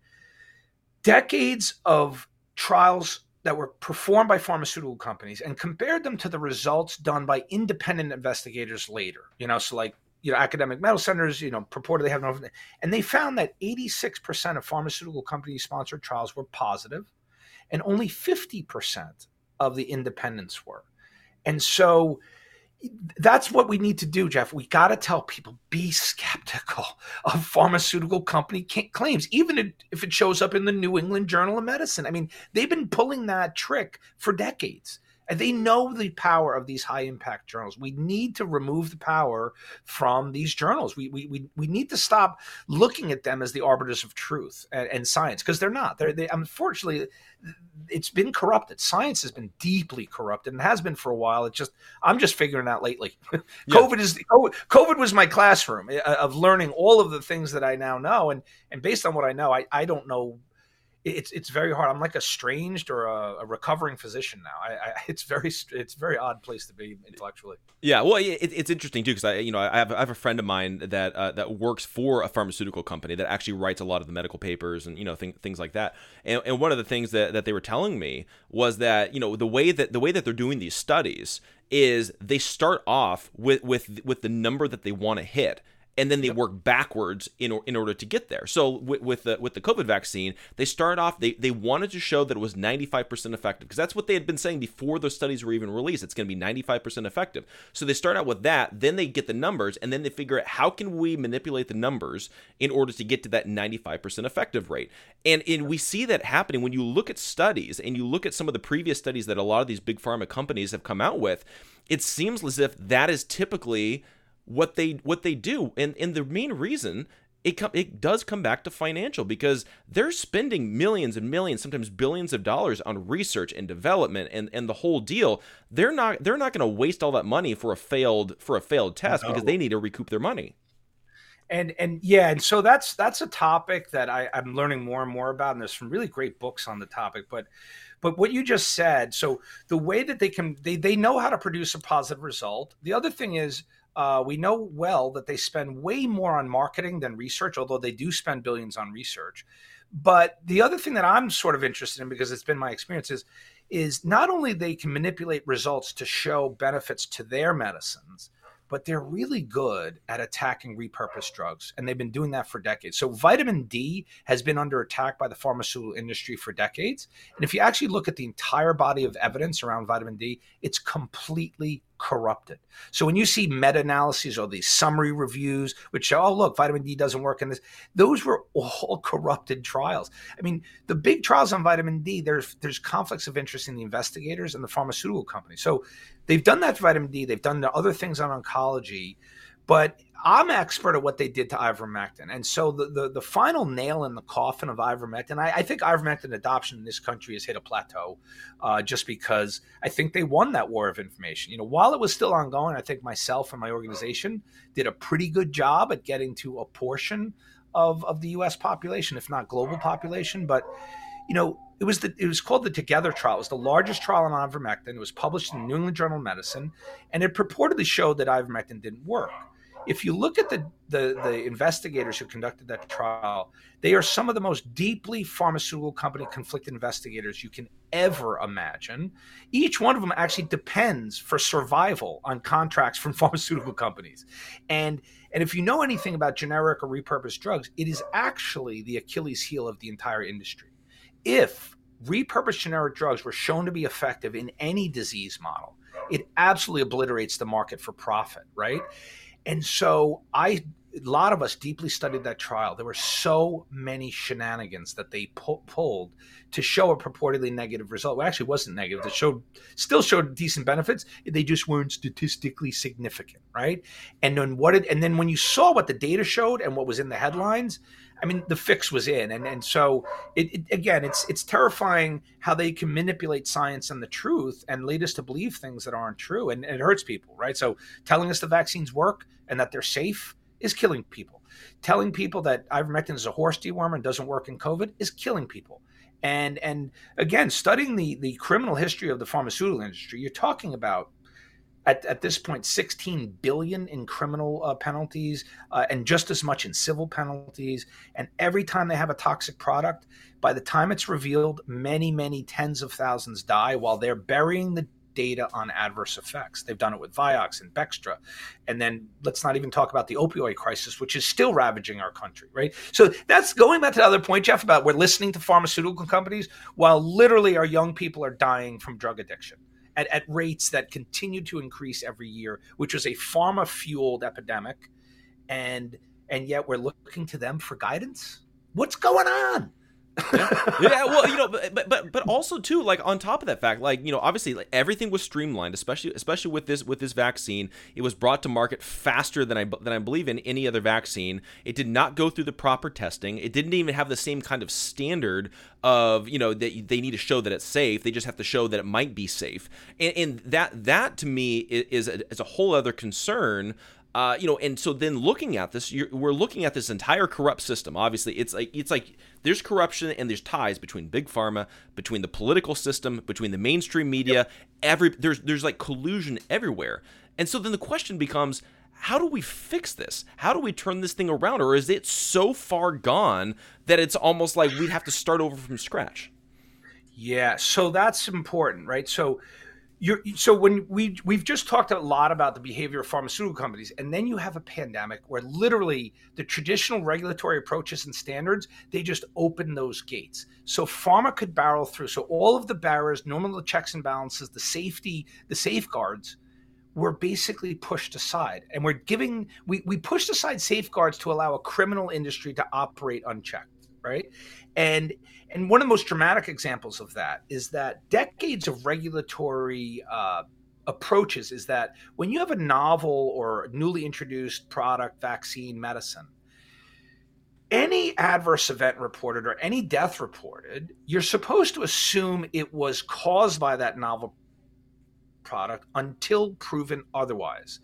Speaker 4: decades of trials that were performed by pharmaceutical companies and compared them to the results done by independent investigators later. You know, so like you know academic medical centers, you know, purportedly have no, and they found that 86% of pharmaceutical company sponsored trials were positive, and only 50% of the independents were. And so that's what we need to do, Jeff. We got to tell people be skeptical of pharmaceutical company claims, even if it shows up in the New England Journal of Medicine. I mean, they've been pulling that trick for decades. And they know the power of these high impact journals. We need to remove the power from these journals. We, we, we, we need to stop looking at them as the arbiters of truth and, and science because they're not. They're, they, unfortunately, it's been corrupted. Science has been deeply corrupted and has been for a while. It's just I'm just figuring out lately. yeah. COVID is COVID was my classroom eh, of learning all of the things that I now know, and and based on what I know, I I don't know it's it's very hard. I'm like a estranged or a, a recovering physician now. I, I, it's very it's very odd place to be intellectually.
Speaker 1: Yeah, well, it, it's interesting too because I you know I have, I have a friend of mine that uh, that works for a pharmaceutical company that actually writes a lot of the medical papers and you know th- things like that. And, and one of the things that, that they were telling me was that you know the way that the way that they're doing these studies is they start off with with with the number that they want to hit and then they yep. work backwards in in order to get there. So with, with the with the COVID vaccine, they started off they they wanted to show that it was 95% effective because that's what they had been saying before those studies were even released. It's going to be 95% effective. So they start out with that, then they get the numbers, and then they figure out how can we manipulate the numbers in order to get to that 95% effective rate. And and we see that happening when you look at studies and you look at some of the previous studies that a lot of these big pharma companies have come out with. It seems as if that is typically what they what they do. And and the main reason it com- it does come back to financial because they're spending millions and millions sometimes billions of dollars on research and development and and the whole deal. They're not they're not going to waste all that money for a failed for a failed test no. because they need to recoup their money.
Speaker 4: And and yeah and so that's that's a topic that I, i'm learning more and more about and there's some really great books on the topic but but what you just said so the way that they can they, they know how to produce a positive result. The other thing is uh, we know well that they spend way more on marketing than research, although they do spend billions on research. But the other thing that I'm sort of interested in, because it's been my experience, is, is not only they can manipulate results to show benefits to their medicines, but they're really good at attacking repurposed drugs. And they've been doing that for decades. So, vitamin D has been under attack by the pharmaceutical industry for decades. And if you actually look at the entire body of evidence around vitamin D, it's completely corrupted. So when you see meta-analyses or these summary reviews, which show, oh look, vitamin D doesn't work in this, those were all corrupted trials. I mean, the big trials on vitamin D, there's there's conflicts of interest in the investigators and the pharmaceutical companies. So they've done that for vitamin D. They've done the other things on oncology, but I'm expert at what they did to ivermectin. And so the, the, the final nail in the coffin of ivermectin, I, I, think ivermectin adoption in this country has hit a plateau uh, just because I think they won that war of information. You know, while it was still ongoing, I think myself and my organization did a pretty good job at getting to a portion of, of the US population, if not global population. But, you know, it was the it was called the Together trial. It was the largest trial on ivermectin. It was published in the New England Journal of Medicine, and it purportedly showed that ivermectin didn't work if you look at the, the, the investigators who conducted that trial, they are some of the most deeply pharmaceutical company conflict investigators you can ever imagine. Each one of them actually depends for survival on contracts from pharmaceutical companies. And and if you know anything about generic or repurposed drugs, it is actually the Achilles heel of the entire industry. If repurposed generic drugs were shown to be effective in any disease model, it absolutely obliterates the market for profit, right? And so I a lot of us deeply studied that trial. There were so many shenanigans that they pu- pulled to show a purportedly negative result. Well, actually, wasn't negative. It showed still showed decent benefits. They just weren't statistically significant, right? And then what? It, and then when you saw what the data showed and what was in the headlines, I mean, the fix was in, and and so it, it, again, it's it's terrifying how they can manipulate science and the truth and lead us to believe things that aren't true, and, and it hurts people, right? So telling us the vaccines work and that they're safe is killing people. Telling people that ivermectin is a horse dewormer and doesn't work in COVID is killing people. And and again, studying the the criminal history of the pharmaceutical industry, you're talking about at, at this point 16 billion in criminal uh, penalties uh, and just as much in civil penalties and every time they have a toxic product by the time it's revealed many many tens of thousands die while they're burying the data on adverse effects. They've done it with Vioxx and Bextra. And then let's not even talk about the opioid crisis, which is still ravaging our country, right? So that's going back to the other point, Jeff, about we're listening to pharmaceutical companies while literally our young people are dying from drug addiction. At, at rates that continued to increase every year, which was a pharma fueled epidemic, and and yet we're looking to them for guidance. What's going on?
Speaker 1: Yeah. yeah, well, you know, but, but but also too, like on top of that fact, like you know, obviously like, everything was streamlined, especially especially with this with this vaccine. It was brought to market faster than I than I believe in any other vaccine. It did not go through the proper testing. It didn't even have the same kind of standard of you know that they need to show that it's safe. They just have to show that it might be safe, and, and that that to me is a, is a whole other concern uh, you know, and so then looking at this, we're looking at this entire corrupt system. Obviously, it's like it's like there's corruption and there's ties between big pharma, between the political system, between the mainstream media. Yep. Every there's there's like collusion everywhere, and so then the question becomes. How do we fix this? How do we turn this thing around? Or is it so far gone that it's almost like we'd have to start over from scratch?
Speaker 4: Yeah, so that's important, right? So you're, so when we we've just talked a lot about the behavior of pharmaceutical companies and then you have a pandemic where literally the traditional regulatory approaches and standards they just open those gates. So pharma could barrel through. So all of the barriers normal checks and balances the safety the safeguards were basically pushed aside. And we're giving we, we pushed aside safeguards to allow a criminal industry to operate unchecked right and and one of the most dramatic examples of that is that decades of regulatory uh, approaches is that when you have a novel or newly introduced product, vaccine, medicine, any adverse event reported or any death reported, you're supposed to assume it was caused by that novel product until proven otherwise.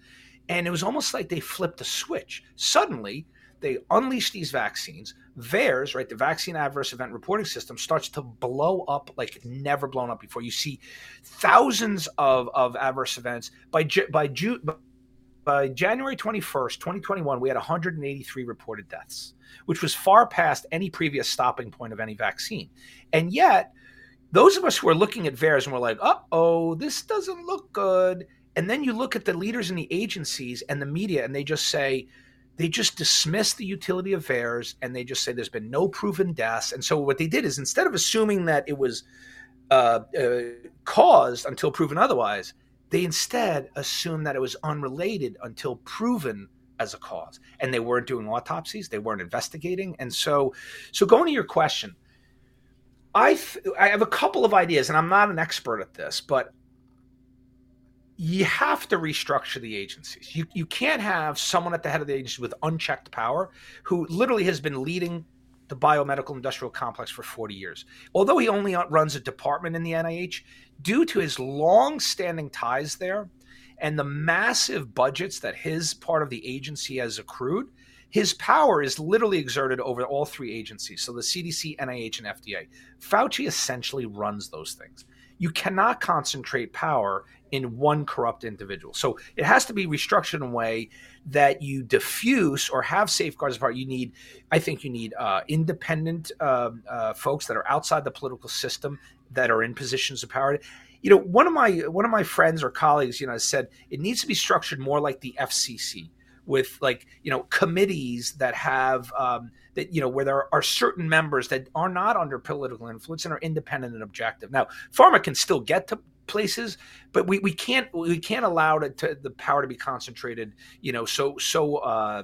Speaker 4: And it was almost like they flipped a switch. Suddenly, they unleash these vaccines. VAERS, right, the vaccine adverse event reporting system, starts to blow up like never blown up before. You see thousands of, of adverse events by by. By January 21st, 2021, we had 183 reported deaths, which was far past any previous stopping point of any vaccine. And yet, those of us who are looking at VAERS and we're like, uh oh, this doesn't look good. And then you look at the leaders in the agencies and the media, and they just say, they just dismiss the utility of VAERS and they just say there's been no proven deaths. And so what they did is instead of assuming that it was uh, uh, caused until proven otherwise, they instead assumed that it was unrelated until proven as a cause. And they weren't doing autopsies, they weren't investigating. And so, so going to your question, I th- I have a couple of ideas, and I'm not an expert at this, but you have to restructure the agencies. You you can't have someone at the head of the agency with unchecked power who literally has been leading the biomedical industrial complex for 40 years. Although he only runs a department in the NIH, due to his long-standing ties there and the massive budgets that his part of the agency has accrued, his power is literally exerted over all three agencies. So the CDC, NIH, and FDA. Fauci essentially runs those things you cannot concentrate power in one corrupt individual. So it has to be restructured in a way that you diffuse or have safeguards apart. You need, I think, you need uh, independent uh, uh, folks that are outside the political system that are in positions of power. You know, one of my one of my friends or colleagues, you know, said it needs to be structured more like the FCC with like you know committees that have um, that you know where there are certain members that are not under political influence and are independent and objective. Now, pharma can still get to places, but we, we can't we can't allow it to, the power to be concentrated. You know, so so uh,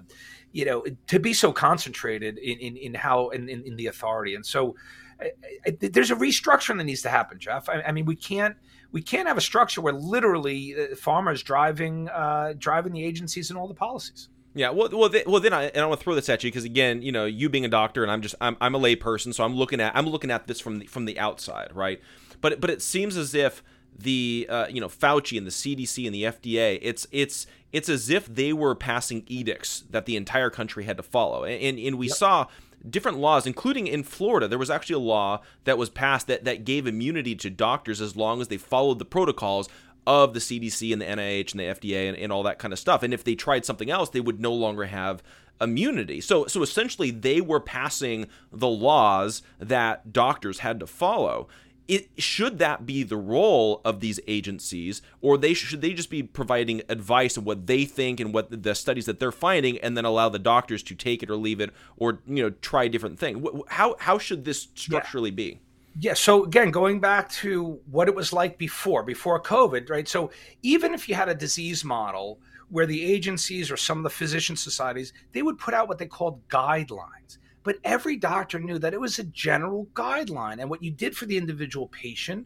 Speaker 4: you know to be so concentrated in in, in how in, in, in the authority, and so. I, I, there's a restructuring that needs to happen, Jeff. I, I, mean, we can't we can't have a structure where literally uh, pharma's driving uh, driving the agencies and all the policies.
Speaker 1: Yeah, well, well, th- well. Then I and I want to throw this at you because again, you know, you being a doctor and I'm just I'm, I'm a layperson, so I'm looking at I'm looking at this from the from the outside, right? But but it seems as if the uh, you know Fauci and the CDC and the FDA, it's it's it's as if they were passing edicts that the entire country had to follow, and and we yep. saw different laws, including in Florida. There was actually a law that was passed that, that gave immunity to doctors as long as they followed the protocols of the CDC and the NIH and the FDA and, and all that kind of stuff. And if they tried something else, they would no longer have immunity. So so essentially they were passing the laws that doctors had to follow. It should that be the role of these agencies or they should they just be providing advice of what they think and what the studies that they're finding and then allow the doctors to take it or leave it or you know try different things. How how should this structurally yeah. be?
Speaker 4: Yeah. So again, going back to what it was like before, before COVID, right? So even if you had a disease model where the agencies or some of the physician societies, they would put out what they called guidelines. But every doctor knew that it was a general guideline. And what you did for the individual patient,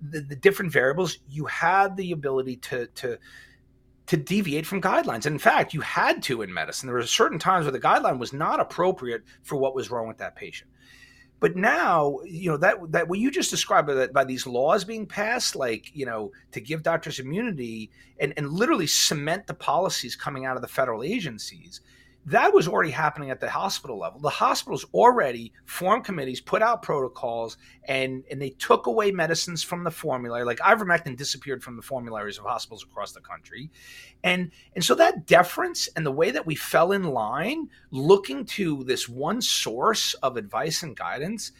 Speaker 4: the, the different variables, you had the ability to, to, to deviate from guidelines. And in fact, you had to in medicine. There were certain times where the guideline was not appropriate for what was wrong with that patient. But now, you know that that what you just described by, by these laws being passed, like you know, to give doctors immunity and and literally cement the policies coming out of the federal agencies that was already happening at the hospital level. The hospitals already formed committees, put out protocols, and and they took away medicines from the formulary. Like ivermectin disappeared from the formularies of hospitals across the country, and and so that deference and the way that we fell in line, looking to this one source of advice and guidance,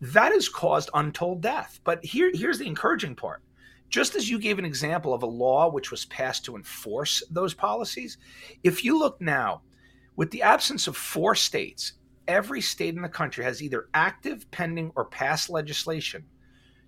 Speaker 4: that has caused untold death. But here here's the encouraging part. Just as you gave an example of a law which was passed to enforce those policies, if you look now with the absence of four states, every state in the country has either active, pending, or passed legislation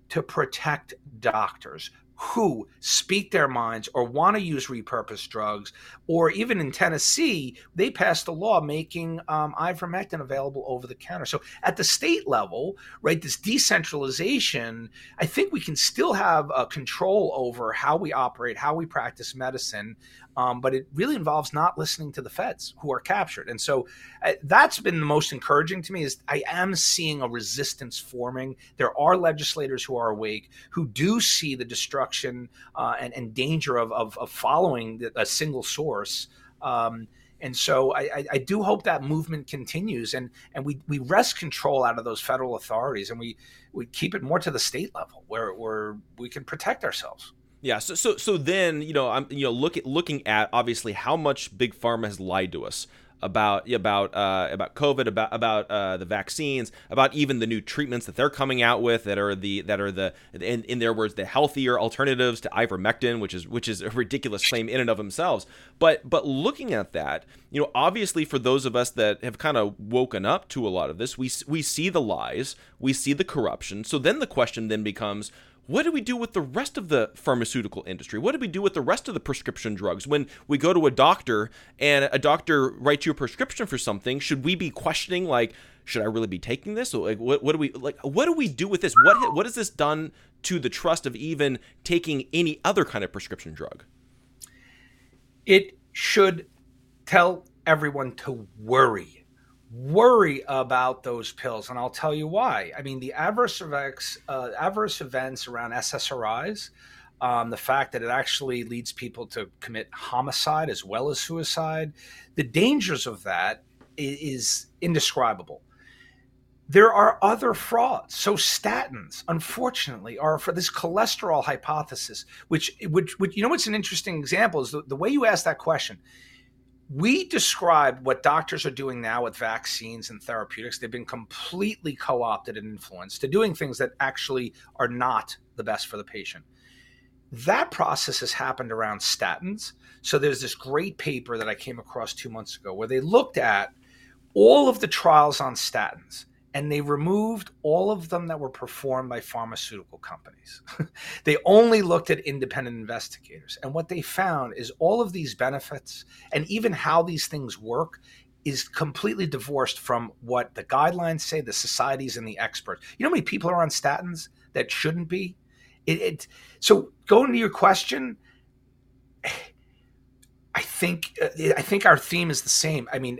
Speaker 4: to protect doctors who speak their minds or want to use repurposed drugs, or even in Tennessee, they passed a law making um, ivermectin available over the counter. So at the state level, right, this decentralization, I think we can still have a control over how we operate, how we practice medicine, um, but it really involves not listening to the feds who are captured. And so uh, that's been the most encouraging to me is I am seeing a resistance forming. There are legislators who are awake who do see the destruction uh, and, and, danger of, of, of following a single source. Um, and so I, I, do hope that movement continues and, and we, we wrest control out of those federal authorities and we, we keep it more to the state level where, where we can protect ourselves.
Speaker 1: Yeah, so so so then you know I'm you know look at looking at obviously how much big pharma has lied to us about about uh, about COVID, about about uh, the vaccines, about even the new treatments that they're coming out with that are the that are the in, in their words the healthier alternatives to ivermectin, which is which is a ridiculous claim in and of themselves. But but looking at that, you know, obviously for those of us that have kind of woken up to a lot of this, we we see the lies, we see the corruption. So then the question then becomes what do we do with the rest of the pharmaceutical industry? What do we do with the rest of the prescription drugs? When we go to a doctor and a doctor writes you a prescription for something, should we be questioning like, should I really be taking this? Like, what, what do we like? What do we do with this? What what has this done to the trust of even taking any other kind of prescription drug?
Speaker 4: It should tell everyone to worry worry about those pills, and I'll tell you why. I mean, the adverse effects, uh, adverse events around SSRIs, um, the fact that it actually leads people to commit homicide as well as suicide, the dangers of that is indescribable. There are other frauds. So statins, unfortunately, are for this cholesterol hypothesis, which, which, which you know, what's an interesting example is the, the way you ask that question we describe what doctors are doing now with vaccines and therapeutics. They've been completely co opted and influenced to doing things that actually are not the best for the patient. That process has happened around statins. So there's this great paper that I came across two months ago where they looked at all of the trials on statins and they removed all of them that were performed by pharmaceutical companies. they only looked at independent investigators. And what they found is all of these benefits and even how these things work is completely divorced from what the guidelines say, the societies and the experts. You know how many people are on statins that shouldn't be? It, it so going to your question, I think uh, I think our theme is the same. I mean,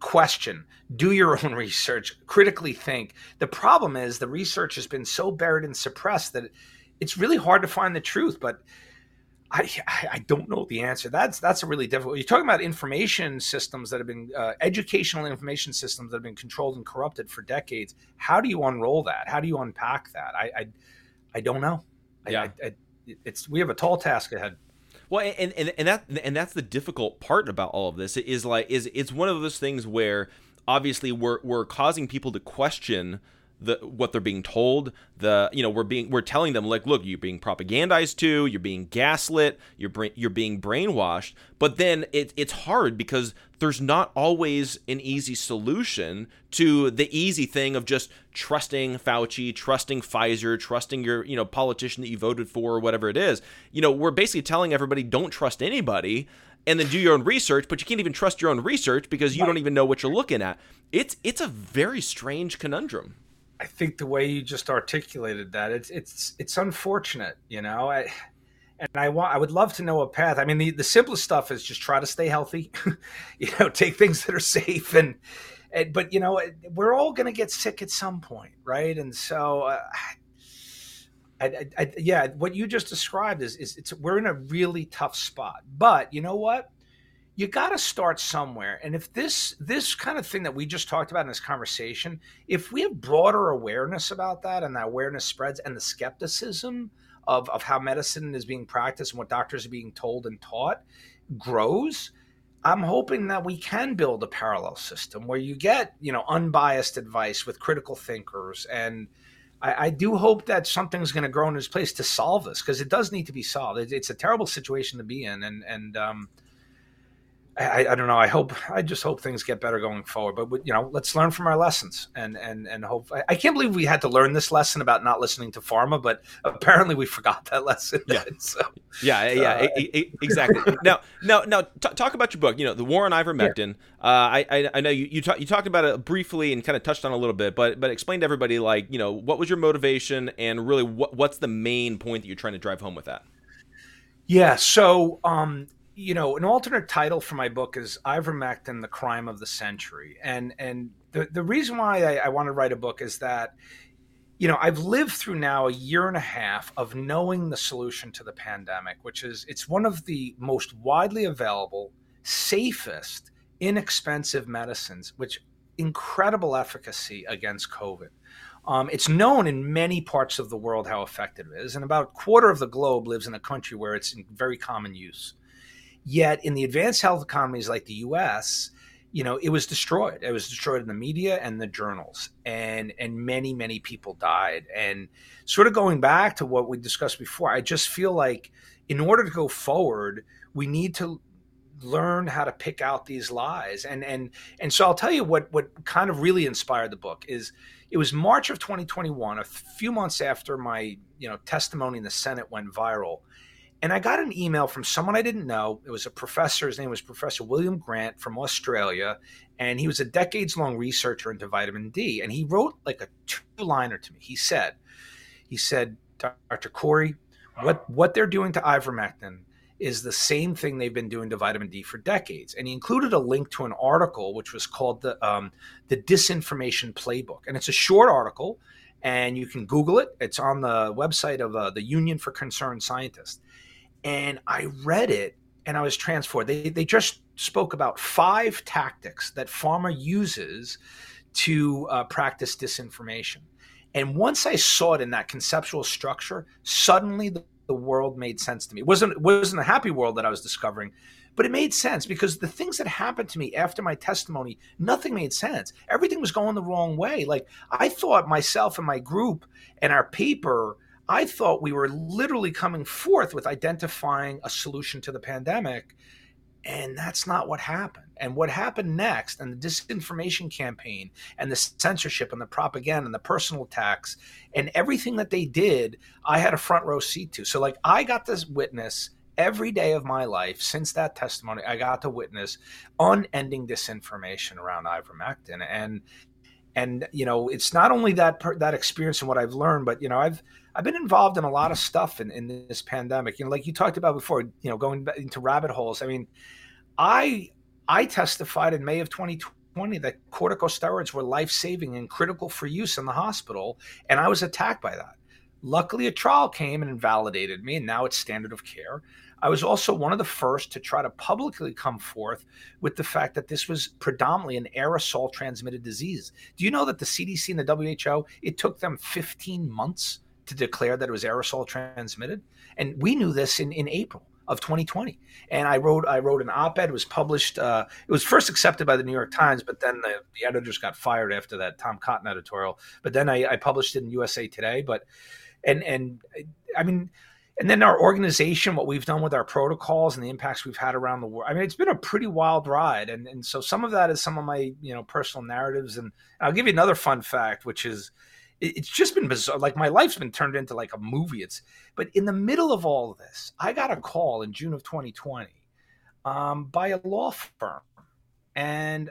Speaker 4: question, do your own research, critically think. The problem is the research has been so buried and suppressed that it's really hard to find the truth. But I, I don't know the answer. That's that's a really difficult. You're talking about information systems that have been uh, educational information systems that have been controlled and corrupted for decades. How do you unroll that? How do you unpack that? I I, I don't know.
Speaker 1: Yeah,
Speaker 4: I, I, it's we have a tall task ahead.
Speaker 1: Well, and, and and that and that's the difficult part about all of this is like is it's one of those things where obviously we're we're causing people to question the what they're being told the you know we're being we're telling them like look you're being propagandized to you're being gaslit you're you're being brainwashed but then it, it's hard because there's not always an easy solution to the easy thing of just trusting Fauci trusting Pfizer trusting your you know politician that you voted for or whatever it is you know we're basically telling everybody don't trust anybody and then do your own research, but you can't even trust your own research because you right. don't even know what you're looking at. It's it's a very strange conundrum.
Speaker 4: I think the way you just articulated that it's it's it's unfortunate, you know. I, and I want I would love to know a path. I mean, the the simplest stuff is just try to stay healthy, you know, take things that are safe and. and but you know, we're all going to get sick at some point, right? And so, uh, I, I, yeah, what you just described is, is it's we're in a really tough spot. But you know what? You got to start somewhere. And if this this kind of thing that we just talked about in this conversation if we have broader awareness about that and that awareness spreads and the skepticism of, of how medicine is being practiced and what doctors are being told and taught grows i'm hoping that we can build a parallel system where you get you know unbiased advice with critical thinkers. And I, I do hope that something's going to grow in its place to solve this because it does need to be solved. It, it's a terrible situation to be in, and and um, I, I, don't know. I hope I just hope things get better going forward. But you know, let's learn from our lessons and and and hope. I, I, can't believe we had to learn this lesson about not listening to pharma, but apparently we forgot that lesson.
Speaker 1: Yeah,
Speaker 4: so,
Speaker 1: yeah, yeah, uh, exactly. now, now, now, t- talk about your book. You know, the war on ivermectin. Yeah. Uh, I, I, I know you you, talk, you talked about it briefly and kind of touched on a little bit, but but explain to everybody like you know what was your motivation and really what what's the main point that you're trying to drive home with that.
Speaker 4: Yeah. So um, you know, an alternate title for my book is Ivermectin: The Crime of the Century, and and the the reason why I, I want to write a book is that, you know, I've lived through now a year and a half of knowing the solution to the pandemic, which is it's one of the most widely available, safest, inexpensive medicines, which incredible efficacy against COVID. Um, it's known in many parts of the world how effective it is, and about a quarter of the globe lives in a country where it's in very common use. Yet in the advanced health economies like the US, you know, it was destroyed. It was destroyed in the media and the journals, and and many many people died. And sort of going back to what we discussed before, I just feel like in order to go forward, we need to learn how to pick out these lies. And and and so I'll tell you what what kind of really inspired the book is it was March of 2021, a few months after my you know testimony in the Senate went viral and I got an email from someone I didn't know. It was a professor. His name was Professor William Grant from Australia. And he was a decades long researcher into vitamin D. And he wrote like a two liner to me. He said, he said, Dr. Kory, what, what they're doing to ivermectin is the same thing they've been doing to vitamin D for decades. And he included a link to an article which was called the um, the Disinformation Playbook, and it's a short article, and you can Google it. It's on the website of uh, the Union for Concerned Scientists and I read it and I was transformed. They, they just spoke about five tactics that pharma uses to uh, practice disinformation. And once I saw it in that conceptual structure, suddenly the, the world made sense to me. It wasn't, it wasn't a happy world that I was discovering, but it made sense because the things that happened to me after my testimony, nothing made sense. Everything was going the wrong way. Like I thought myself and my group and our paper – I thought we were literally coming forth with identifying a solution to the pandemic. And that's not what happened. And what happened next, and the disinformation campaign, and the censorship, and the propaganda, and the personal attacks, and everything that they did, I had a front row seat to. So, like, I got to witness every day of my life since that testimony. I got to witness unending disinformation around ivermectin, and and you know, it's not only that that experience and what I've learned, but you know, I've I've been involved in a lot of stuff in, in this pandemic. You know, like you talked about before, you know, going into rabbit holes. I mean, I I testified in May of 2020 that corticosteroids were life saving and critical for use in the hospital, and I was attacked by that. Luckily, a trial came and invalidated me, and now it's standard of care. I was also one of the first to try to publicly come forth with the fact that this was predominantly an aerosol transmitted disease. Do you know that the CDC and the WHO, it took them 15 months to declare that it was aerosol transmitted. And we knew this in, in April of 2020. And I wrote I wrote an op-ed. It was published. Uh, it was first accepted by the New York Times, but then the, the editors got fired after that Tom Cotton editorial. But then I, I published it in USA Today. But and and I mean, and then our organization, what we've done with our protocols and the impacts we've had around the world. I mean, it's been a pretty wild ride, and and so some of that is some of my you know personal narratives. And I'll give you another fun fact, which is it's just been bizarre. Like my life's been turned into like a movie. It's but in the middle of all of this, I got a call in June of 2020 um, by a law firm, and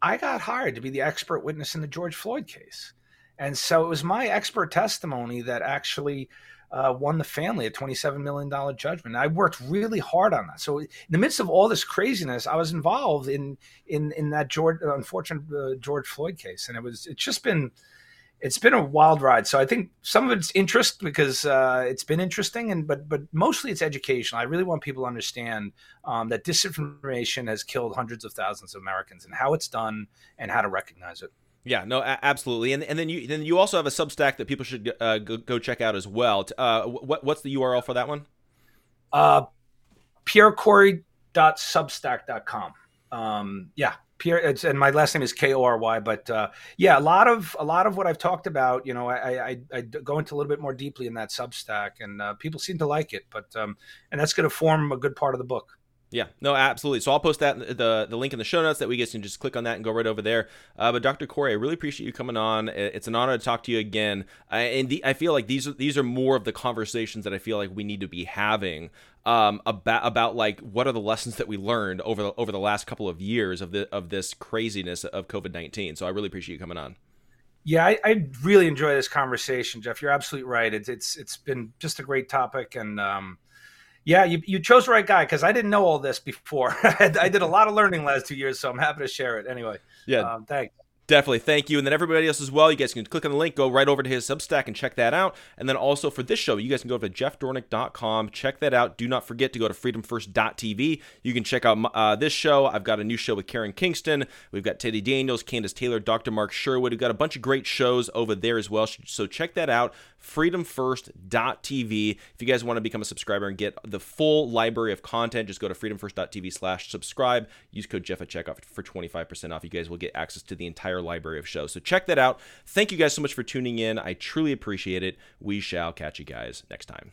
Speaker 4: I got hired to be the expert witness in the George Floyd case. And so it was my expert testimony that actually uh, won the family a $27 million judgment. I worked really hard on that. So in the midst of all this craziness, I was involved in in in that George unfortunate uh, George Floyd case, and it was it's just been it's been a wild ride. So I think some of it's interest because uh, it's been interesting, and but but mostly it's educational. I really want people to understand um, that disinformation has killed hundreds of thousands of Americans, and how it's done, and how to recognize it.
Speaker 1: Yeah, no, absolutely, and and then you then you also have a Substack that people should uh, go, go, check out as well. Uh, what what's the URL for that one?
Speaker 4: Uh, pierrekory.substack.com. Um, yeah, Pierre, it's, and my last name is K O R Y. But uh, yeah, a lot of a lot of what I've talked about, you know, I, I, I go into a little bit more deeply in that Substack, and uh, people seem to like it. But um, and that's going to form a good part of the book.
Speaker 1: Yeah, no, absolutely. So I'll post that the the link in the show notes that we guys can just click on that and go right over there. Uh, but Dr. Kory, I really appreciate you coming on. It's an honor to talk to you again. I, and the, I feel like these are these are more of the conversations that I feel like we need to be having um, about about like what are the lessons that we learned over the, over the last couple of years of the of this craziness of COVID nineteen. So I really appreciate you coming on.
Speaker 4: Yeah, I, I, really enjoy this conversation, Jeff. You're absolutely right. It's it's it's been just a great topic and. Um, yeah, you, you chose the right guy because I didn't know all this before. I did a lot of learning last two years, so I'm happy to share it. Anyway,
Speaker 1: yeah,
Speaker 4: um, thanks.
Speaker 1: Definitely. Thank you. And then everybody else as well. You guys can click on the link, go right over to his Substack and check that out. And then also for this show, you guys can go to jeffdornik.com, check that out. Do not forget to go to freedomfirst.tv. You can check out uh, this show. I've got a new show with Karen Kingston. We've got Teddy Daniels, Kandiss Taylor, Dr. Mark Sherwood. We've got a bunch of great shows over there as well. So check that out freedomfirst.tv. If you guys want to become a subscriber and get the full library of content, just go to freedomfirst.tv slash subscribe. Use code Jeff at checkout for 25% off. You guys will get access to the entire library of shows. So check that out. Thank you guys so much for tuning in. I truly appreciate it. We shall catch you guys next time.